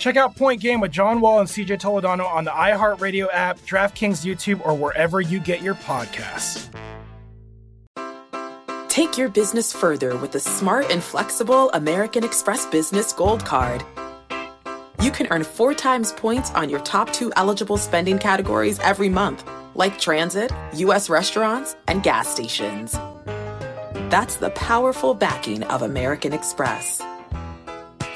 Check out Point Game with John Wall and CJ Toledano on the iHeartRadio app, DraftKings YouTube, or wherever you get your podcasts. Take your business further with the smart and flexible American Express Business Gold Card. You can earn four times points on your top two eligible spending categories every month, like transit, U.S. restaurants, and gas stations. That's the powerful backing of American Express.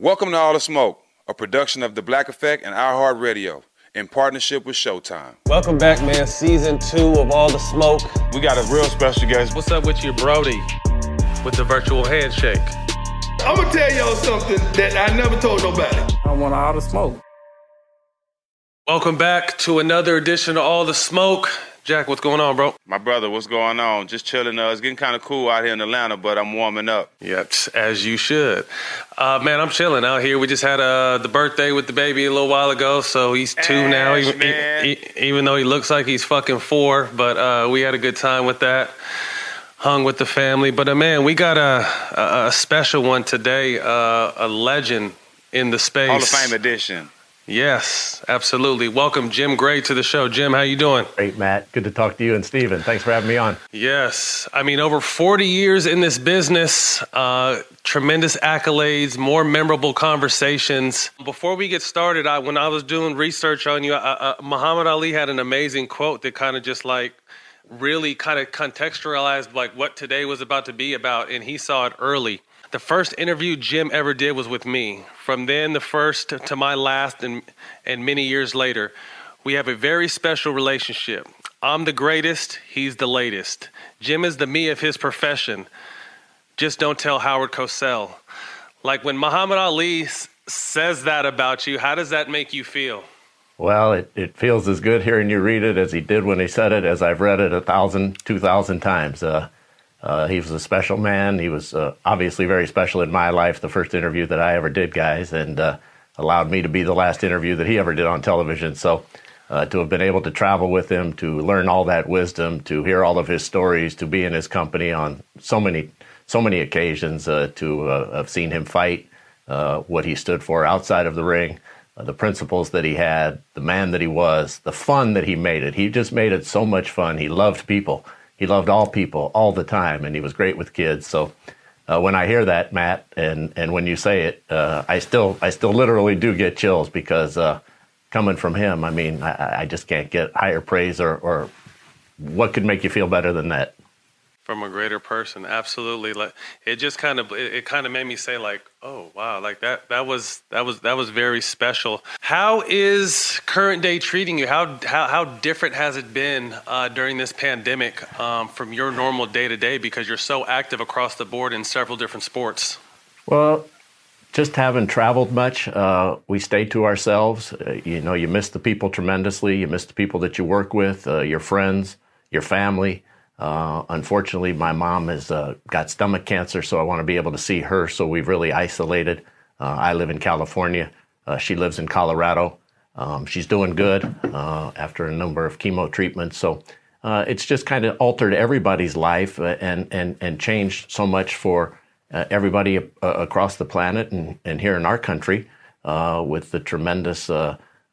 Welcome to All the Smoke, a production of The Black Effect and iHeartRadio in partnership with Showtime. Welcome back, man. Season two of All the Smoke. We got a real special guest. What's up with your Brody with the virtual handshake? I'm gonna tell y'all something that I never told nobody. I want all the smoke. Welcome back to another edition of All the Smoke. Jack, what's going on, bro? My brother, what's going on? Just chilling. Uh, it's getting kind of cool out here in Atlanta, but I'm warming up. Yep, as you should. Uh, man, I'm chilling out here. We just had uh, the birthday with the baby a little while ago, so he's two Ash, now, even, man. e- e- even though he looks like he's fucking four. But uh, we had a good time with that. Hung with the family. But uh, man, we got a, a, a special one today, uh, a legend in the space. Hall of Fame edition. Yes, absolutely. Welcome, Jim Gray, to the show. Jim, how you doing? Great, Matt. Good to talk to you and Steven. Thanks for having me on. Yes. I mean, over 40 years in this business, uh, tremendous accolades, more memorable conversations. Before we get started, I, when I was doing research on you, uh, uh, Muhammad Ali had an amazing quote that kind of just like really kind of contextualized like what today was about to be about, and he saw it early. The first interview Jim ever did was with me. From then, the first to my last, and, and many years later, we have a very special relationship. I'm the greatest, he's the latest. Jim is the me of his profession. Just don't tell Howard Cosell. Like when Muhammad Ali says that about you, how does that make you feel? Well, it, it feels as good hearing you read it as he did when he said it, as I've read it a thousand, two thousand times. Uh, uh, he was a special man. He was uh, obviously very special in my life, the first interview that I ever did, guys, and uh, allowed me to be the last interview that he ever did on television. So uh, to have been able to travel with him, to learn all that wisdom, to hear all of his stories, to be in his company on so many, so many occasions, uh, to uh, have seen him fight, what he stood for outside of the ring, the principles that he had, the man that he was, the fun that he made it. He just made it so much fun. He loved people. He loved all people all the time, and he was great with kids. So uh, when I hear that, Matt, and, and when you say it, uh, I still I still literally do get chills because uh, coming from him, I mean, I, I just can't get higher praise or, or what could make you feel better than that. From a greater person, absolutely. Like it just kind of it, it kind of made me say like, oh wow, like that that was that was that was very special. How is current day treating you? How how how different has it been uh, during this pandemic um, from your normal day to day because you're so active across the board in several different sports? Well, just haven't traveled much. Uh, we stay to ourselves. Uh, you know, you miss the people tremendously. You miss the people that you work with, uh, your friends, your family. Uh, unfortunately, my mom has uh, got stomach cancer, so I want to be able to see her. So we've really isolated. Uh, I live in California. Uh, she lives in Colorado. Um, she's doing good after a number of chemo treatments. So it's just kind of altered everybody's life and and and changed so much for everybody across the planet and, and here in our country with the tremendous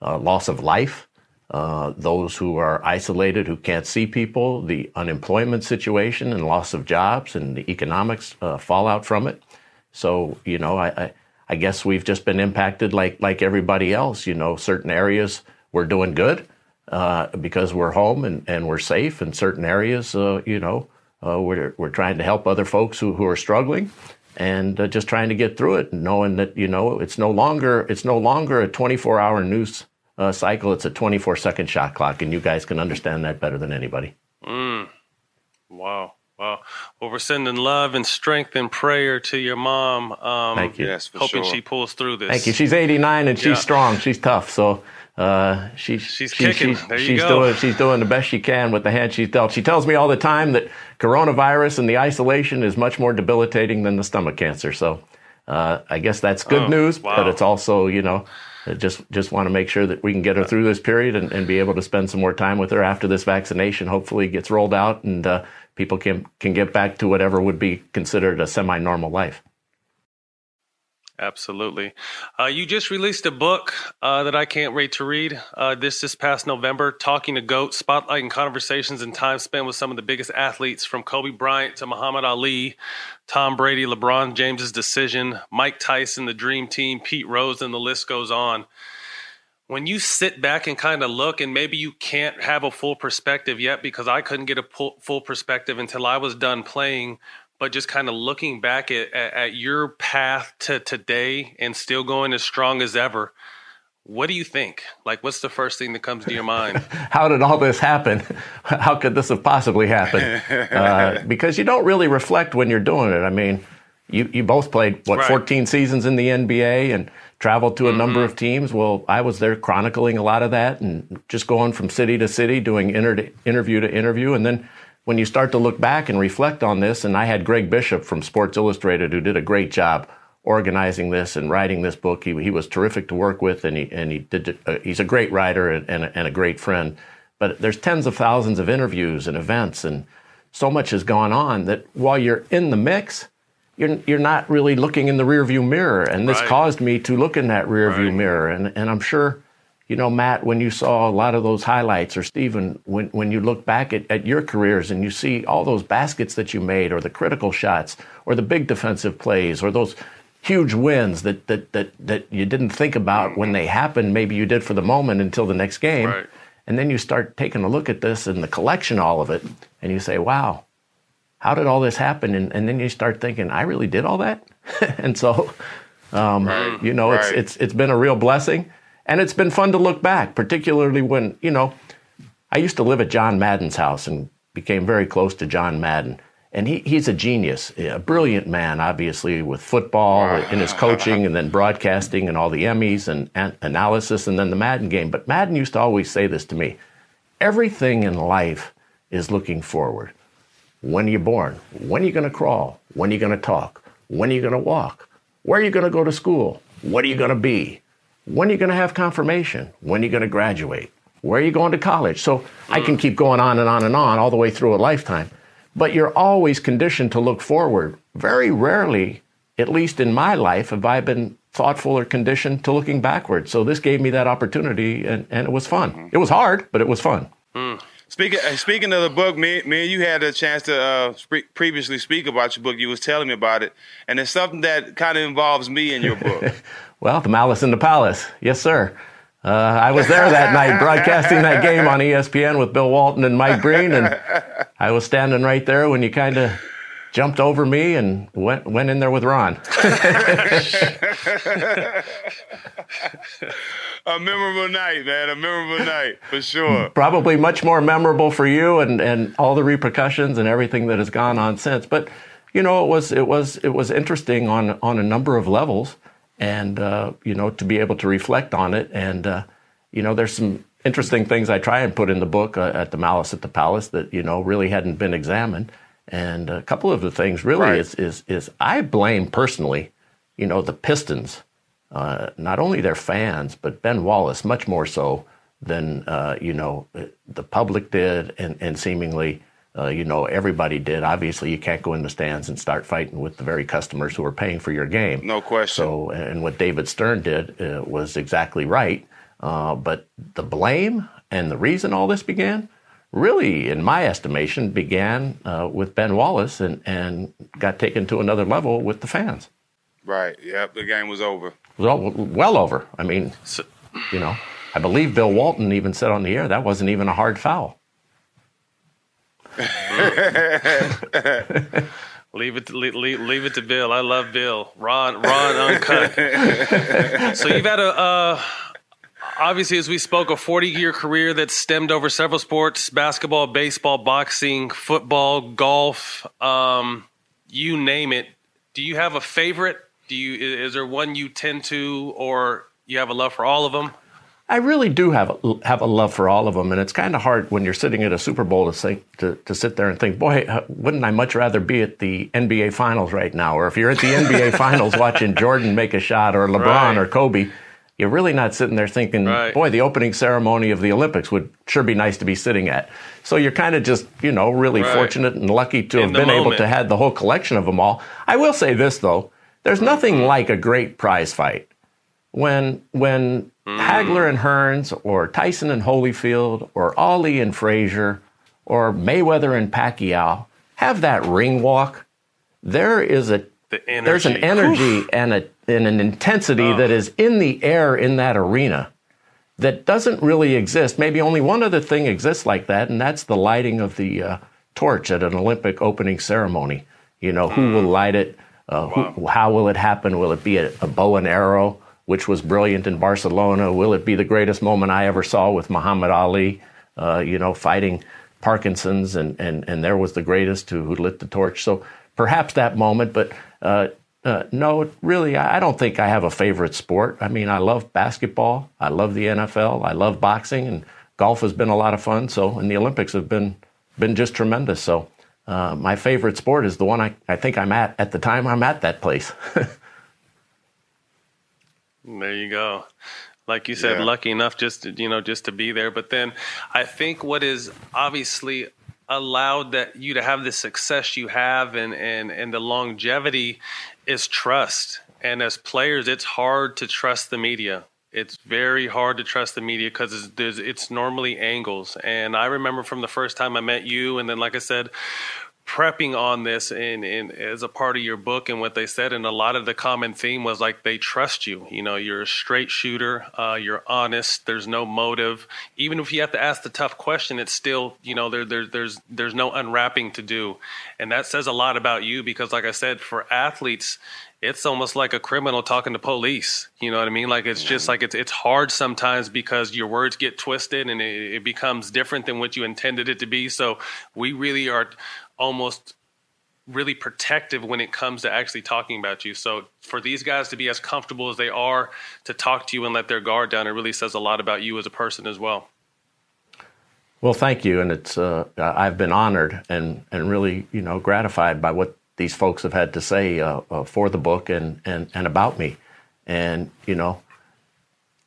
loss of life uh, those who are isolated, who can't see people, the unemployment situation and loss of jobs and the economics uh, fallout from it. So, you know, I, I, I, guess we've just been impacted like, like everybody else. You know, certain areas we're doing good uh, because we're home and, and we're safe. In certain areas, uh, you know, uh, we're, we're trying to help other folks who, who are struggling and just trying to get through it, knowing that, you know, it's no longer, it's no longer a 24 hour news uh, cycle, it's a 24 second shot clock, and you guys can understand that better than anybody. Mm. Wow. Wow. Well, we're sending love and strength and prayer to your mom. Um, Thank you. Yes, for hoping sure. she pulls through this. Thank you. She's 89 and she's Yeah. strong. She's tough. So uh, she, She's she- kicking. She's, There you she's go. doing she's doing the best she can with the hand she's dealt. She tells me all the time that coronavirus and the isolation is much more debilitating than the stomach cancer. So uh, I guess that's good Oh, news, wow. but it's also you know. Just, just want to make sure that we can get her through this period and, and be able to spend some more time with her after this vaccination hopefully gets rolled out and uh, people can can get back to whatever would be considered a semi-normal life. Absolutely. Uh, you just released a book uh, that I can't wait to read. Uh, this this past November, talking to goat, spotlighting conversations and time spent with some of the biggest athletes, from Kobe Bryant to Muhammad Ali, Tom Brady, LeBron James's decision, Mike Tyson, the Dream Team, Pete Rose, and the list goes on. When you sit back and kind of look, and maybe you can't have a full perspective yet because I couldn't get a full perspective until I was done playing but just kind of looking back at, at, at your path to today and still going as strong as ever, what do you think? Like, what's the first thing that comes to your mind? how did all this happen? How could this have possibly happened? Uh, because you don't really reflect when you're doing it. I mean, you, you both played, what, Right. 14 seasons in the NBA and traveled to a number Mm-hmm. of teams. Well, I was there chronicling a lot of that and just going from city to city, doing inter- interview to interview. And then when you start to look back and reflect on this, and I had Greg Bishop from Sports Illustrated who did a great job organizing this and writing this book. He, he was terrific to work with, and he and he did. Uh, he's a great writer and, and, a, and a great friend. But there's tens of thousands of interviews and events, and so much has gone on that while you're in the mix, you're you're not really looking in the rearview mirror. And this Right. caused me to look in that rearview Right. mirror. And and I'm sure. You know, Matt, when you saw a lot of those highlights, or Stephen, when, when you look back at, at your careers and you see all those baskets that you made, or the critical shots, or the big defensive plays, or those huge wins that, that, that, that you didn't think about when they happened, maybe you did for the moment until the next game. Right. And then you start taking a look at this and the collection, all of it, and you say, wow, how did all this happen? And, and then you start thinking, I really did all that? and so, um, Right, you know, right. it's, it's, it's been a real blessing. And it's been fun to look back, particularly when, you know, I used to live at John Madden's house and became very close to John Madden. And he, he's a genius, a brilliant man, obviously, with football in his coaching and then broadcasting and all the Emmys and, and analysis and then the Madden game. But Madden used to always say this to me everything in life is looking forward. When are you born? When are you going to crawl? When are you going to talk? When are you going to walk? Where are you going to go to school? What are you going to be? When are you going to have confirmation? When are you going to graduate? Where are you going to college? So I can keep going on and on and on all the way through a lifetime. But you're always conditioned to look forward. Very rarely, at least in my life, have I been thoughtful or conditioned to looking backward. So this gave me that opportunity, and, and it was fun. It was hard, but it was fun. Speaking uh, speaking of the book, me, me and you had a chance to uh, previously speak about your book. You was telling me about it, and it's something that kind of involves me in your book. Well, the Malice in the Palace. Yes, sir. Uh, I was there that night broadcasting that game on ESPN with Bill Walton and Mike Breen, and I was standing right there when you kind of jumped over me and went went in there with Ron. a memorable night, man. A memorable night for sure. Probably much more memorable for you and, and all the repercussions and everything that has gone on since. But you know, it was it was it was interesting on on a number of levels, and uh, you know, to be able to reflect on it, and uh, you know, there's some interesting things I try and put in the book uh, at the Malice at the Palace that you know really hadn't been examined, and a couple of the things really Right. is is is I blame personally, you know, the Pistons, uh, not only their fans but Ben Wallace much more so than uh, you know the public did, and and seemingly. Uh, you know, everybody did. Obviously, you can't go in the stands and start fighting with the very customers who are paying for your game. No question. So, and what David Stern did uh, was exactly right. Uh, but the blame, And the reason all this began, really, in my estimation, began uh, with Ben Wallace and, and got taken to another level with the fans. Right. Yep. The game was over. Well, well over. I mean, so, you know, I believe Bill Walton even said on the air that wasn't even a hard foul. Leave it, to, leave, leave, it to Bill. I love Bill. Ron, Ron, uncut. so you've had a, uh, obviously, as we spoke, a 40 year career that stemmed over several sports: basketball, baseball, boxing, football, golf. Um, you name it. Do you have a favorite? Do you is there one you tend to, or you have a love for all of them? I really do have a, have a love for all of them, and it's kind of hard when you're sitting at a Super Bowl to think to, to sit there and think, boy, uh, wouldn't I much rather be at the NBA Finals right now? Or if you're at the NBA Finals watching Jordan make a shot, or LeBron right. or Kobe, you're really not sitting there thinking, right. boy, the opening ceremony of the Olympics would sure be nice to be sitting at. So you're kind of just, you know, really right. fortunate and lucky to In have been moment. able to have the whole collection of them all. I will say this though, there's nothing like a great prize fight when when mm. Hagler and Hearns or Tyson and Holyfield or Ali and Frazier or Mayweather and Pacquiao have that ring walk, there is a the there's an energy and a and an intensity oh. that is in the air in that arena that doesn't really exist. Maybe only one other thing exists like that, and that's the lighting of the uh, torch at an Olympic opening ceremony. You know, who will mm. light it? Uh, wow. who, how will it happen? Will it be a, a bow and arrow? which was brilliant in Barcelona? Will it be the greatest moment I ever saw with Muhammad Ali, uh, you know, fighting Parkinson's, and, and, and there was the greatest who, who lit the torch. So perhaps that moment, but uh, uh, no, really, I don't think I have a favorite sport. I mean, I love basketball, I love the NFL, I love boxing, and golf has been a lot of fun. So, and the Olympics have been been just tremendous. So, uh, my favorite sport is the one I, I think I'm at at the time I'm at that place. There you go. Like you said, yeah. lucky enough just to, you know just to be there. But then I think what is obviously allowed that you to have the success you have and and and the longevity is trust. And as players, it's hard to trust the media. It's very hard to trust the media because it's, it's normally angles. And I remember from the first time I met you, and then like I said, prepping on this in as a part of your book and what they said and a lot of the common theme was like they trust you you know you're a straight shooter uh, you're honest there's no motive even if you have to ask the tough question it's still you know there, there there's there's no unwrapping to do and that says a lot about you because like i said for athletes it's almost like a criminal talking to police. You know what I mean? Like it's just like it's it's hard sometimes because your words get twisted and it, it becomes different than what you intended it to be. So we really are almost really protective when it comes to actually talking about you. So for these guys to be as comfortable as they are to talk to you and let their guard down, it really says a lot about you as a person as well. Well, thank you, and it's uh, I've been honored and and really you know gratified by what these folks have had to say uh, uh, for the book and and and about me, and you know.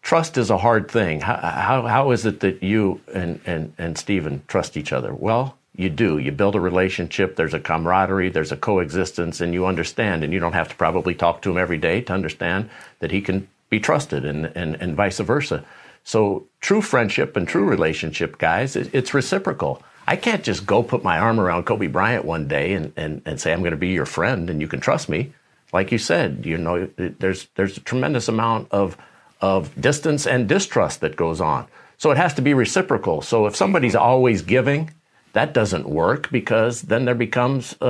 Trust is a hard thing. How, how, how is it that you and, and, and Stephen trust each other? Well, you do. You build a relationship, there's a camaraderie, there's a coexistence, and you understand. And you don't have to probably talk to him every day to understand that he can be trusted and, and, and vice versa. So, true friendship and true relationship, guys, it's reciprocal. I can't just go put my arm around Kobe Bryant one day and, and, and say, I'm going to be your friend and you can trust me. Like you said, you know, there's, there's a tremendous amount of, of distance and distrust that goes on. So it has to be reciprocal. So if somebody's always giving that doesn't work because then there becomes a,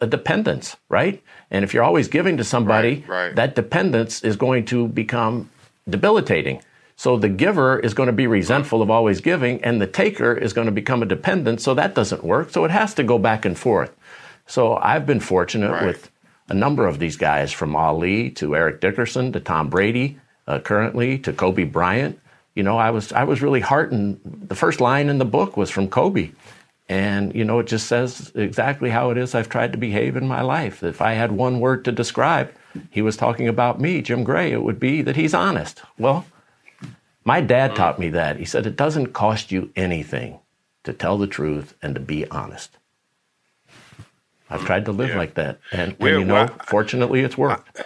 a, a, dependence, right? And if you're always giving to somebody, right, right. that dependence is going to become debilitating. So the giver is going to be resentful of always giving, and the taker is going to become a dependent. So that doesn't work. So it has to go back and forth. So I've been fortunate right. with a number of these guys, from Ali to Eric Dickerson to Tom Brady, uh, currently to Kobe Bryant. You know, I was I was really heartened. The first line in the book was from Kobe. And, you know, it just says exactly how it is I've tried to behave in my life. If I had one word to describe, he was talking about me, Jim Gray, it would be that he's honest. Well, my dad taught me that. He said, it doesn't cost you anything to tell the truth and to be honest. I've tried to live yeah. like that. And, and you know, fortunately, it's worked.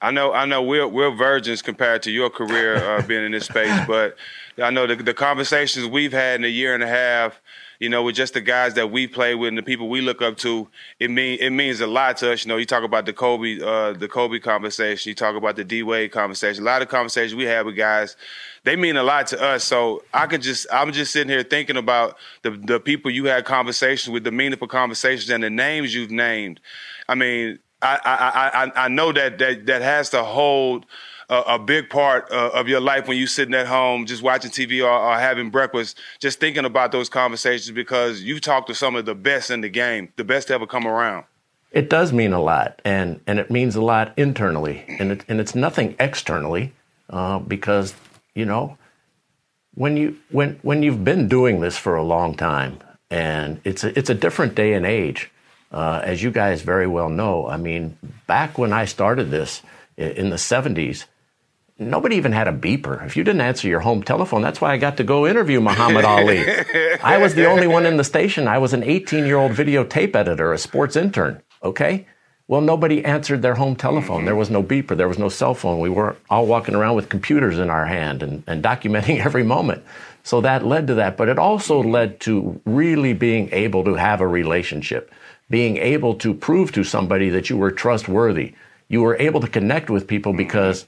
I know, I know, we're we're virgins compared to your career uh, being in this space, but I know the, the conversations we've had in a year and a half you know, with just the guys that we play with and the people we look up to, it mean it means a lot to us. You know, you talk about the Kobe, uh, the Kobe conversation, you talk about the D Wade conversation. A lot of conversations we have with guys, they mean a lot to us. So I could just, I'm just sitting here thinking about the the people you had conversations with, the meaningful conversations, and the names you've named. I mean, I I I, I know that that that has to hold a, a big part uh, of your life when you're sitting at home just watching TV or, or, having breakfast, just thinking about those conversations because you talk to some of the best in the game, the best to ever come around. It does mean a lot, and, and it means a lot internally, and, it, and it's nothing externally uh, because, you know, when, you, when, when you've been doing this for a long time, and it's a, it's a different day and age, uh, as you guys very well know. I mean, back when I started this in the 70s, Nobody even had a beeper. If you didn't answer your home telephone, that's why I got to go interview Muhammad Ali. I was the only one in the station. I was an 18 year old videotape editor, a sports intern. Okay? Well, nobody answered their home telephone. There was no beeper. There was no cell phone. We were all walking around with computers in our hand and, and documenting every moment. So that led to that. But it also led to really being able to have a relationship, being able to prove to somebody that you were trustworthy. You were able to connect with people because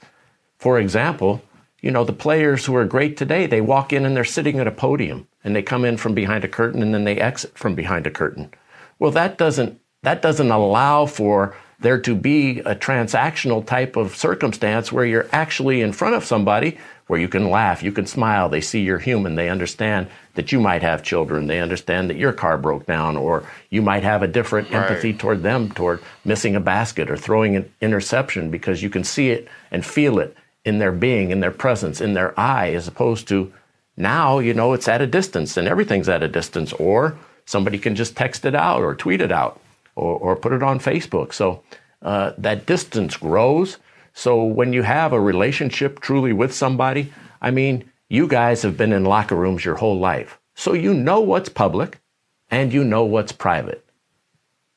for example, you know, the players who are great today, they walk in and they're sitting at a podium and they come in from behind a curtain and then they exit from behind a curtain. Well, that doesn't that doesn't allow for there to be a transactional type of circumstance where you're actually in front of somebody where you can laugh, you can smile, they see you're human, they understand that you might have children, they understand that your car broke down, or you might have a different right. empathy toward them, toward missing a basket or throwing an interception because you can see it and feel it in their being, in their presence, in their eye, as opposed to now, you know, it's at a distance and everything's at a distance, or somebody can just text it out or tweet it out or, or put it on Facebook. So uh, that distance grows. So when you have a relationship truly with somebody, I mean, you guys have been in locker rooms your whole life. So you know what's public and you know what's private.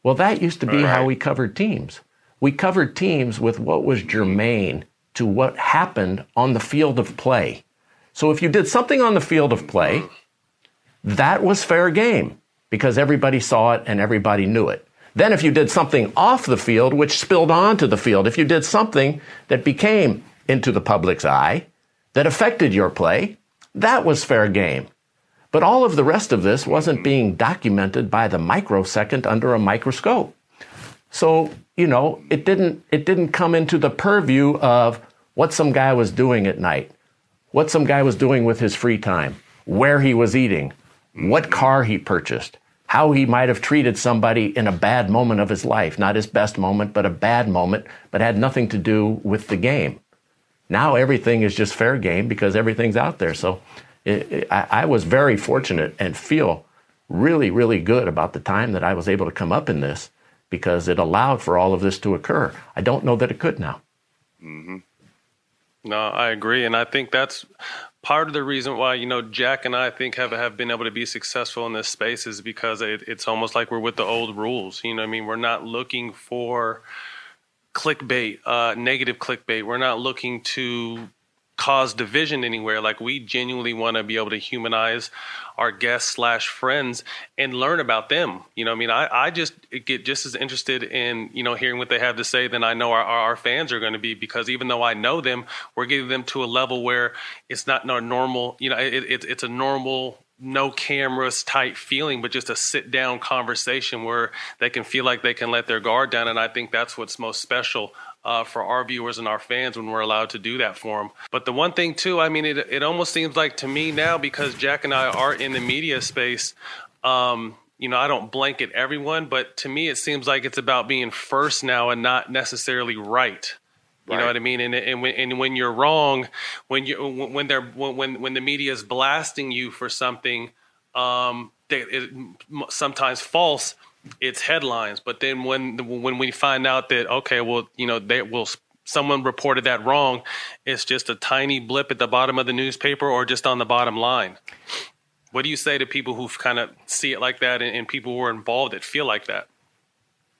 Well, that used to be right. how we covered teams. We covered teams with what was germane to what happened on the field of play. So if you did something on the field of play, that was fair game because everybody saw it and everybody knew it. Then if you did something off the field, which spilled onto the field, if you did something that became into the public's eye, that affected your play, that was fair game. But all of the rest of this wasn't being documented by the microsecond under a microscope. So, you know, it didn't it didn't come into the purview of what some guy was doing at night, what some guy was doing with his free time, where he was eating, what car he purchased, how he might have treated somebody in a bad moment of his life, not his best moment, but a bad moment, but had nothing to do with the game. Now everything is just fair game because everything's out there. So it, it, I, I was very fortunate and feel really, really good about the time that I was able to come up in this because it allowed for all of this to occur. I don't know that it could now. Mm-hmm. No, I agree, and I think that's part of the reason why you know Jack and I think have have been able to be successful in this space is because it, it's almost like we're with the old rules. You know, I mean, we're not looking for clickbait, uh, negative clickbait. We're not looking to cause division anywhere. Like we genuinely want to be able to humanize our guests slash friends and learn about them. You know, I mean, I, I just get just as interested in, you know, hearing what they have to say than I know our, our fans are going to be because even though I know them, we're getting them to a level where it's not our normal, you know, it, it, it's a normal no cameras type feeling, but just a sit down conversation where they can feel like they can let their guard down. And I think that's what's most special uh, for our viewers and our fans when we're allowed to do that for them. But the one thing too, I mean, it it almost seems like to me now because Jack and I are in the media space. Um, you know, I don't blanket everyone, but to me, it seems like it's about being first now and not necessarily right. You right. know what I mean? And and when, and when you're wrong, when you when they're when when the media is blasting you for something, um, that is sometimes false it's headlines. But then when when we find out that okay, well, you know, they will someone reported that wrong, it's just a tiny blip at the bottom of the newspaper or just on the bottom line. What do you say to people who kind of see it like that and, and people who are involved that feel like that?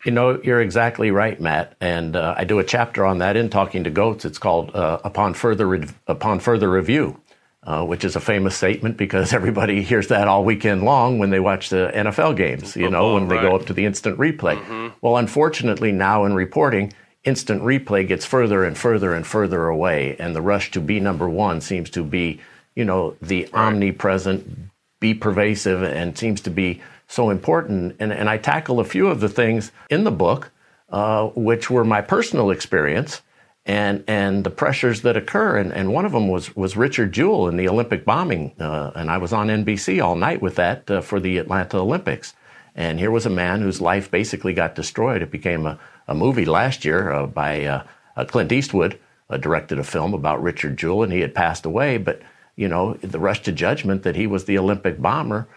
You know, you're exactly right, Matt. And uh, I do a chapter on that in Talking to Goats. It's called uh, "Upon Further Re- Upon Further Review," uh, which is a famous statement because everybody hears that all weekend long when they watch the NFL games. You know, when they go up to the instant replay. Mm-hmm. Well, unfortunately, now in reporting, instant replay gets further and further and further away, and the rush to be number one seems to be, you know, the omnipresent, be pervasive, and seems to be so important. And, and I tackle a few of the things in the book, uh, which were my personal experience and and the pressures that occur. And, and one of them was was Richard Jewell in the Olympic bombing, uh, and I was on NBC all night with that uh, for the Atlanta Olympics. And here was a man whose life basically got destroyed. It became a, a movie last year uh, by uh, uh, Clint Eastwood, uh, directed a film about Richard Jewell, and he had passed away. But you know, the rush to judgment that he was the Olympic bomber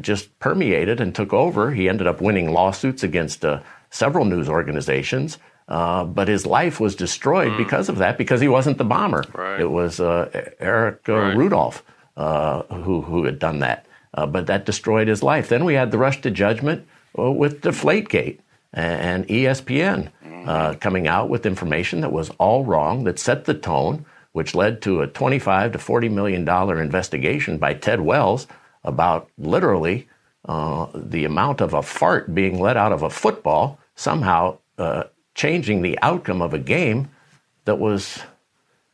just permeated and took over. He ended up winning lawsuits against several news organizations, uh, but his life was destroyed because of that, because he wasn't the bomber. Right. It was uh, Eric uh, Right. Rudolph uh, who, who had done that. Uh, but that destroyed his life. Then we had the rush to judgment uh, with Deflategate and ESPN uh, coming out with information that was all wrong, that set the tone, which led to a 25 to 40 million dollar investigation by Ted Wells about literally uh, the amount of a fart being let out of a football somehow uh, changing the outcome of a game that was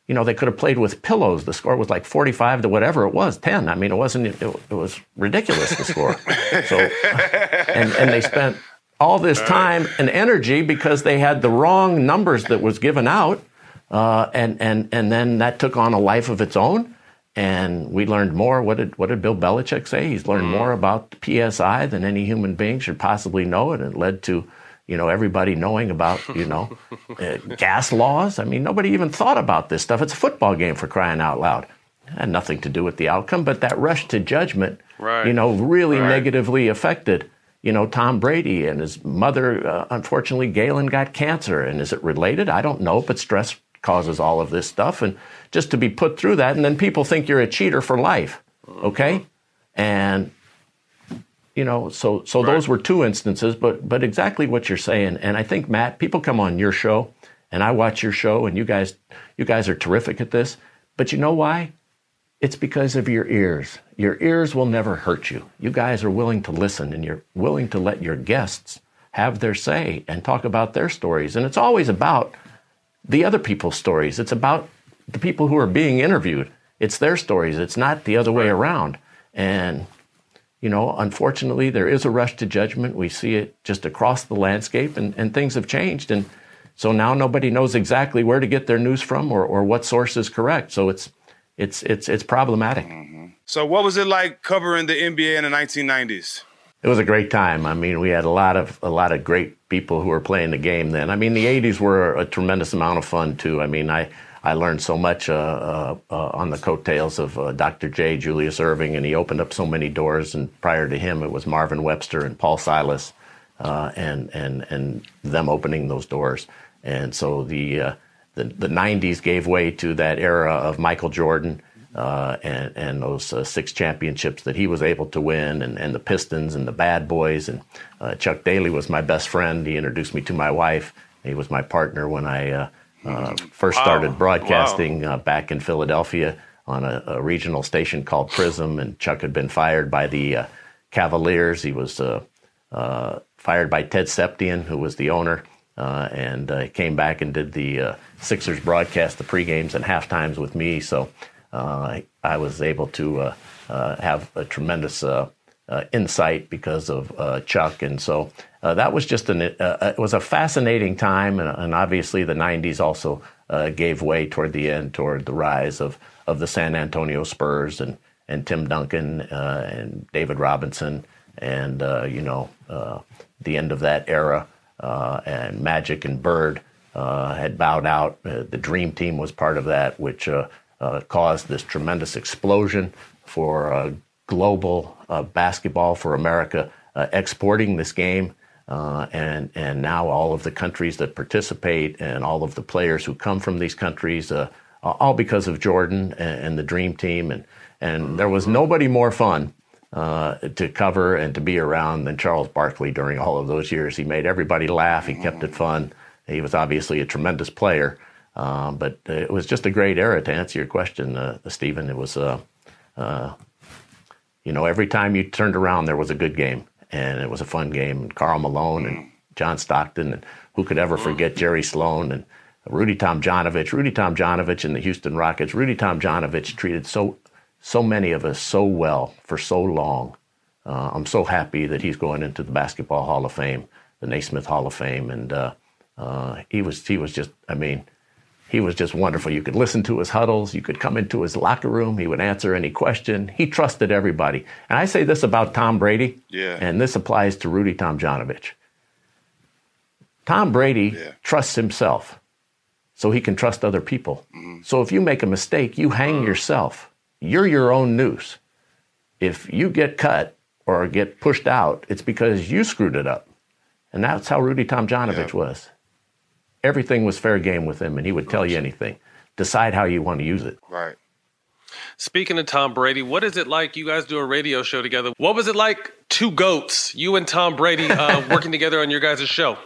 you know, they could have played with pillows. The score was like 45 to whatever it was, 10. I mean, it wasn't, it, it was ridiculous, the score. So, and, and they spent all this time and energy because they had the wrong numbers that was given out. Uh, and, and, and then that took on a life of its own. And we learned more. What did, what did Bill Belichick say? He's learned more about PSI than any human being should possibly know. And it led to, you know, everybody knowing about, you know, uh, gas laws. I mean, nobody even thought about this stuff. It's a football game for crying out loud. It had nothing to do with the outcome, but that rush to judgment, Right. you know, really Right. negatively affected, you know, Tom Brady and his mother. Uh, unfortunately, Galynn got cancer. And is it related? I don't know, but stress causes all of this stuff. And just to be put through that, and then people think you're a cheater for life, okay? And you know so so those were two instances but but exactly what you're saying and i think matt people come on your show and i watch your show and you guys you guys are terrific at this but you know why? It's because of your ears. Your ears will never hurt you. You guys are willing to listen and you're willing to let your guests have their say and talk about their stories and it's always about the other people's stories. It's about the people who are being interviewed. It's their stories. It's not the other way around. And you know, unfortunately, there is a rush to judgment. We see it just across the landscape, and, and things have changed. And so now nobody knows exactly where to get their news from or, or what source is correct. So it's it's it's it's problematic. Mm-hmm. So, what was it like covering the NBA in the 1990s? It was a great time. I mean, we had a lot of a lot of great people who were playing the game then. I mean, the '80s were a tremendous amount of fun too. I mean, I I learned so much uh, uh, uh, on the coattails of uh, Dr. J. Julius Erving, and he opened up so many doors. And prior to him, it was Marvin Webster and Paul Silas, uh, and and and them opening those doors. And so the the the '90s gave way to that era of Michael Jordan uh, and and those uh, six championships that he was able to win, and, and the Pistons and the Bad Boys, and uh, Chuck Daly was my best friend. He introduced me to my wife. He was my partner when I uh, first Wow. started broadcasting uh, back in Philadelphia on a, a regional station called Prism, and Chuck had been fired by the uh, Cavaliers. He was uh, uh, fired by Ted Stepien, who was the owner, uh, and uh, came back and did the uh, Sixers broadcast, the pregames and half times with me. So uh, I was able to uh, uh, have a tremendous uh, uh, insight because of uh, Chuck, and so uh, that was just an uh, it was a fascinating time, and, and obviously the '90s also uh, gave way toward the end toward the rise of of the San Antonio Spurs and and Tim Duncan uh, and David Robinson, and uh, you know uh, the end of that era, uh, and Magic and Bird uh, had bowed out. Uh, the Dream Team was part of that, which uh, uh, caused this tremendous explosion for uh, global uh, basketball for America, uh, exporting this game. Uh, and and now all of the countries that participate and all of the players who come from these countries, uh, all because of Jordan and, and the Dream Team, and and there was nobody more fun uh, to cover and to be around than Charles Barkley during all of those years. He made everybody laugh. He kept it fun. He was obviously a tremendous player, um, but it was just a great era. To answer your question, uh, Stephen, it was, uh, you know, every time you turned around, there was a good game, and it was a fun game. And Karl Malone and John Stockton, and who could ever forget Jerry Sloan and Rudy Tomjanovich, Rudy Tomjanovich and the Houston Rockets. Rudy Tomjanovich treated so so many of us so well for so long. Uh, I'm so happy that he's going into the Basketball Hall of Fame, the Naismith Hall of Fame, and uh, uh, he was he was just I mean he was just wonderful. You could listen to his huddles, you could come into his locker room, he would answer any question. He trusted everybody. And I say this about Tom Brady, Yeah. and this applies to Rudy Tomjanovich. Tom Brady Yeah. trusts himself so he can trust other people. Mm-hmm. So if you make a mistake, you hang mm-hmm. yourself. You're your own noose. If you get cut or get pushed out, it's because you screwed it up. And that's how Rudy Tomjanovich Yeah. was. Everything was fair game with him, and he would tell you anything. Decide how you want to use it. Right. Speaking of Tom Brady, what is it like? You guys do a radio show together. What was it like? Two goats, you and Tom Brady, uh, working together on your guys' show.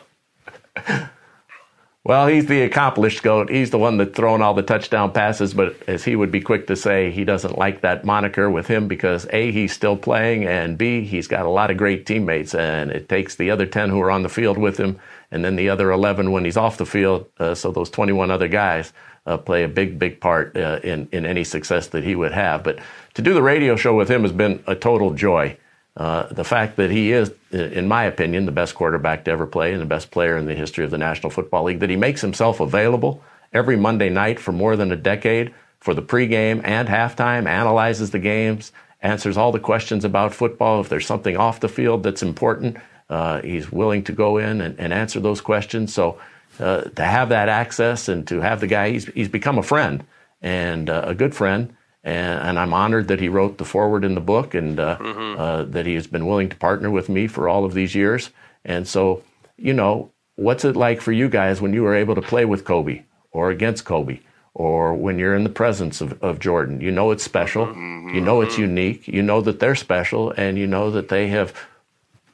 Well, he's the accomplished goat. He's the one that's thrown all the touchdown passes, but as he would be quick to say, he doesn't like that moniker with him because A, he's still playing, and B, he's got a lot of great teammates, and it takes the other 10 who are on the field with him, and then the other 11 when he's off the field. Uh, so those 21 other guys uh, play a big, big part uh, in, in any success that he would have. But to do the radio show with him has been a total joy. Uh, the fact that he is, in my opinion, the best quarterback to ever play and the best player in the history of the National Football League, that he makes himself available every Monday night for more than a decade for the pregame and halftime, analyzes the games, answers all the questions about football. If there's something off the field that's important, uh, he's willing to go in and, and answer those questions. So uh, to have that access and to have the guy, he's, he's become a friend and uh, a good friend. And, and I'm honored that he wrote the foreword in the book and uh, uh, that he has been willing to partner with me for all of these years. And so, you know, what's it like for you guys when you were able to play with Kobe or against Kobe or when you're in the presence of, of Jordan? You know it's special. You know it's unique. You know that they're special and you know that they have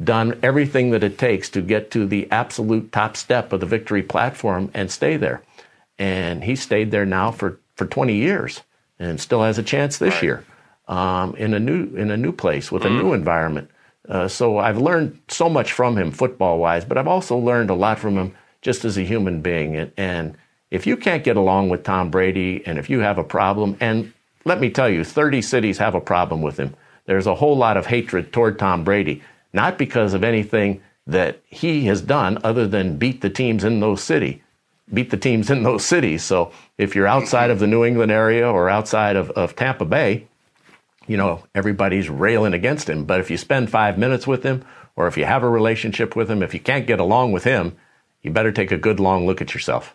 done everything that it takes to get to the absolute top step of the victory platform and stay there. And he stayed there now for, for 20 years and still has a chance this year um, in a new in a new place with a new environment. Uh, so I've learned so much from him football wise, but I've also learned a lot from him just as a human being. And, and if you can't get along with Tom Brady, and if you have a problem, and let me tell you, 30 cities have a problem with him. There's a whole lot of hatred toward Tom Brady, not because of anything that he has done other than beat the teams in those city, beat the teams in those cities. So if you're outside of the New England area or outside of, of Tampa Bay, you know, everybody's railing against him. But if you spend five minutes with him, or if you have a relationship with him, if you can't get along with him, you better take a good long look at yourself.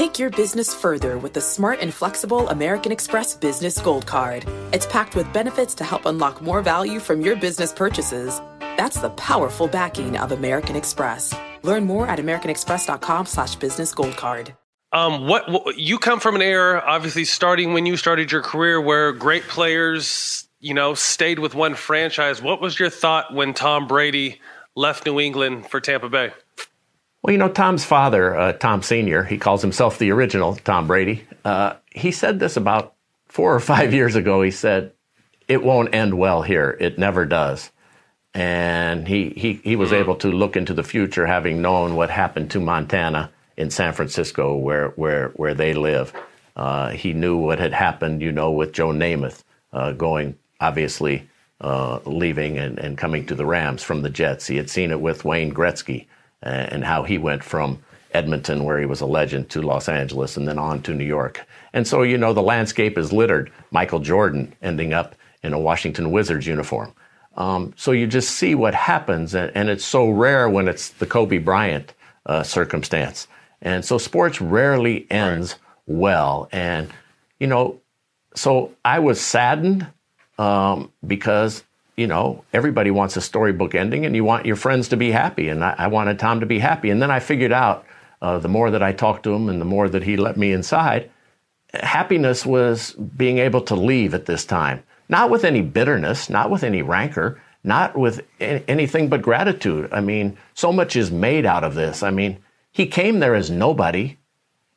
Take your business further with the smart and flexible American Express Business Gold Card. It's packed with benefits to help unlock more value from your business purchases. That's the powerful backing of American Express. Learn more at americanexpress.com slash business gold card. Um, what, what you come from an era, obviously, starting when you started your career, where great players, you know, stayed with one franchise. What was your thought when Tom Brady left New England for Tampa Bay? Well, you know, Tom's father, uh, Tom Sr., he calls himself the original Tom Brady. Uh, he said this about four or five years ago. He said, It won't end well here. It never does. And he, he, he was able to look into the future, having known what happened to Montana in San Francisco, where, where, where they live. Uh, he knew what had happened, you know, with Joe Namath uh, going, obviously, uh, leaving and, and coming to the Rams from the Jets. He had seen it with Wayne Gretzky and how he went from Edmonton, where he was a legend, to Los Angeles and then on to New York. And so, you know, the landscape is littered. Michael Jordan ending up in a Washington Wizards uniform. Um, so you just see what happens, and, and, it's so rare when it's the Kobe Bryant uh, circumstance. And so sports rarely ends right. well. And, you know, so I was saddened um, because you know, everybody wants a storybook ending and you want your friends to be happy. And I, I wanted Tom to be happy. And then I figured out uh, the more that I talked to him and the more that he let me inside, happiness was being able to leave at this time. Not with any bitterness, not with any rancor, not with anything but gratitude. I mean, so much is made out of this. I mean, he came there as nobody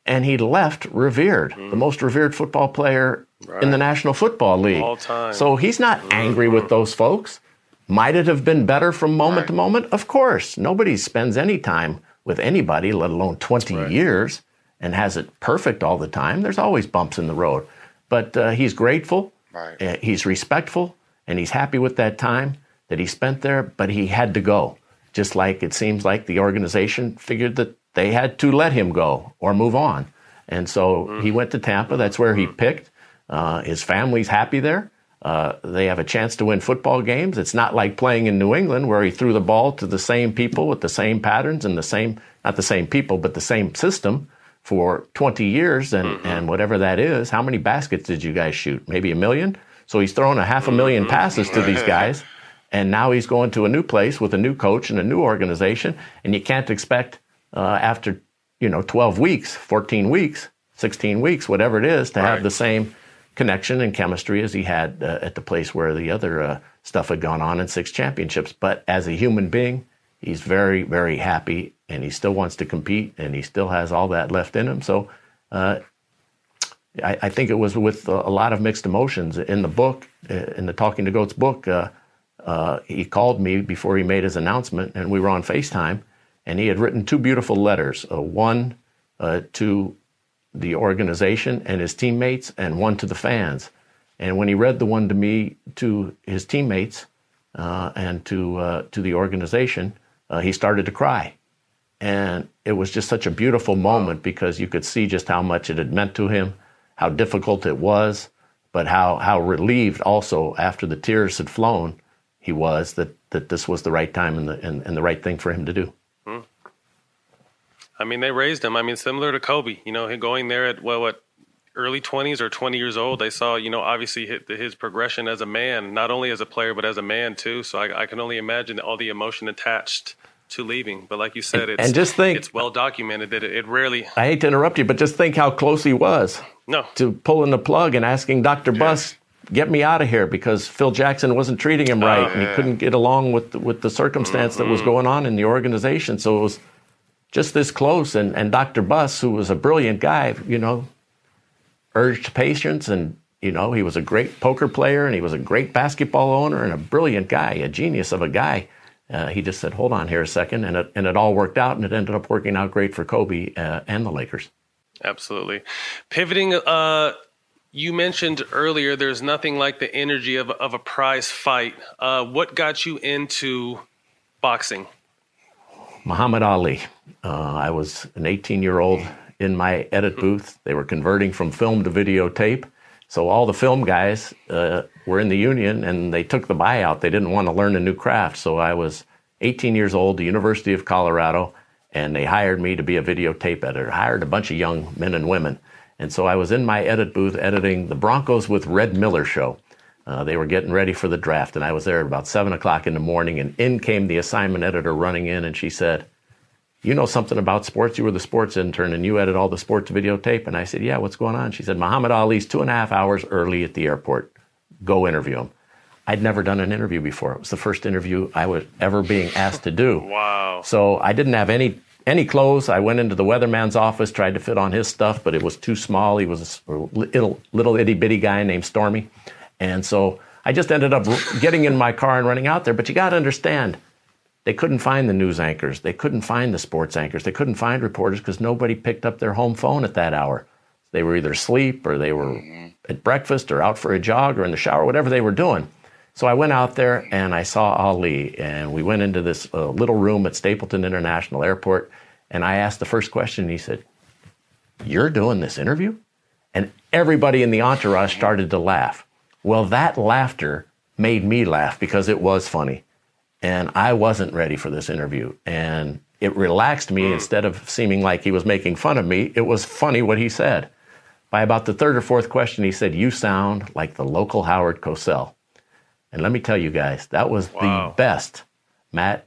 and he left revered, mm. the most revered football player right. in the National Football League. All time. So he's not mm-hmm. angry with those folks. Might it have been better from moment right. to moment? Of course. Nobody spends any time with anybody, let alone 20 right. years, and has it perfect all the time. There's always bumps in the road. But uh, he's grateful, right. uh, he's respectful, and he's happy with that time that he spent there, but he had to go. Just like it seems like the organization figured that they had to let him go or move on. And so mm-hmm. he went to Tampa. That's where he mm-hmm. picked. Uh, his family's happy there. Uh, they have a chance to win football games. It's not like playing in New England where he threw the ball to the same people with the same patterns and the same, not the same people, but the same system for 20 years and, mm-hmm. and whatever that is. How many baskets did you guys shoot? Maybe a million? So he's thrown a half a 1000000 mm-hmm. passes to these guys. And now he's going to a new place with a new coach and a new organization. And you can't expect uh, after, you know, 12 weeks, 14 weeks, 16 weeks, whatever it is, to right. have the same connection and chemistry as he had uh, at the place where the other uh, stuff had gone on in six championships. But as a human being, he's very, very happy and he still wants to compete and he still has all that left in him. So uh, I, I, think it was with a lot of mixed emotions. In the book, uh, in the Talking to Goats book, uh, uh, he called me before he made his announcement and we were on FaceTime and he had written two beautiful letters one to the organization and his teammates, and one to the fans. And when he read the one to me, to his teammates, uh, and to uh, to the organization, uh, he started to cry, and it was just such a beautiful moment because you could see just how much it had meant to him, how difficult it was, but how how relieved also after the tears had flown, he was that that this was the right time and the and, and the right thing for him to do. I mean, they raised him. I mean, similar to Kobe, you know, going there at well, what early 20s or 20 years old. They saw, you know, obviously his, his progression as a man, not only as a player but as a man too. So I, I can only imagine all the emotion attached to leaving. But like you said, it's and just think- it's well documented that it, it rarely. I hate to interrupt you, but just think how close he was No, to pulling the plug and asking Dr. Buss, get me out of here because Phil Jackson wasn't treating him right and he couldn't get along with with the circumstance that was going on in the organization. So it was just this close. And, and Dr. Buss, who was a brilliant guy, you know, urged patience and you know he was a great poker player and he was a great basketball owner and a brilliant guy a genius of a guy uh, he just said hold on here a second and it, and it all worked out and it ended up working out great for kobe uh, and the lakers absolutely. Pivoting, uh, you mentioned earlier there's nothing like the energy of, of a prize fight. Uh, what got you into boxing? Muhammad Ali. Uh, I was an 18 year old in my edit booth. They were converting from film to videotape. So all the film guys uh, were in the union and they took the buyout. They didn't want to learn a new craft. So I was 18 years old, the University of Colorado, and they hired me to be a videotape editor. Hired a bunch of young men and women. And so I was in my edit booth editing the Broncos with Red Miller show. Uh, they were getting ready for the draft, and I was there at about seven o'clock in the morning. And in came the assignment editor running in, and she said, "You know something about sports? You were the sports intern, and you edit all the sports videotape." And I said, "Yeah, what's going on?" She said, "Muhammad Ali's two and a half hours early at the airport. Go interview him." I'd never done an interview before. It was the first interview I was ever being asked to do. Wow. So I didn't have any any clothes. I went into the weatherman's office, tried to fit on his stuff, but it was too small. He was a little, little itty bitty guy named Stormy, and so I just ended up getting in my car and running out there. But you got to understand, they couldn't find the news anchors, they couldn't find the sports anchors, they couldn't find reporters because nobody picked up their home phone at that hour. They were either asleep or they were at breakfast or out for a jog or in the shower, whatever they were doing. So I went out there and I saw Ali, and we went into this uh, little room at Stapleton International Airport, and I asked the first question. And he said, "You're doing this interview?" And everybody in the entourage started to laugh. Well, that laughter made me laugh because it was funny, and I wasn't ready for this interview, and it relaxed me hmm. instead of seeming like he was making fun of me. It was funny what he said. By about the third or fourth question, he said, "You sound like the local Howard Cosell." And let me tell you guys, that was Wow. the best. Matt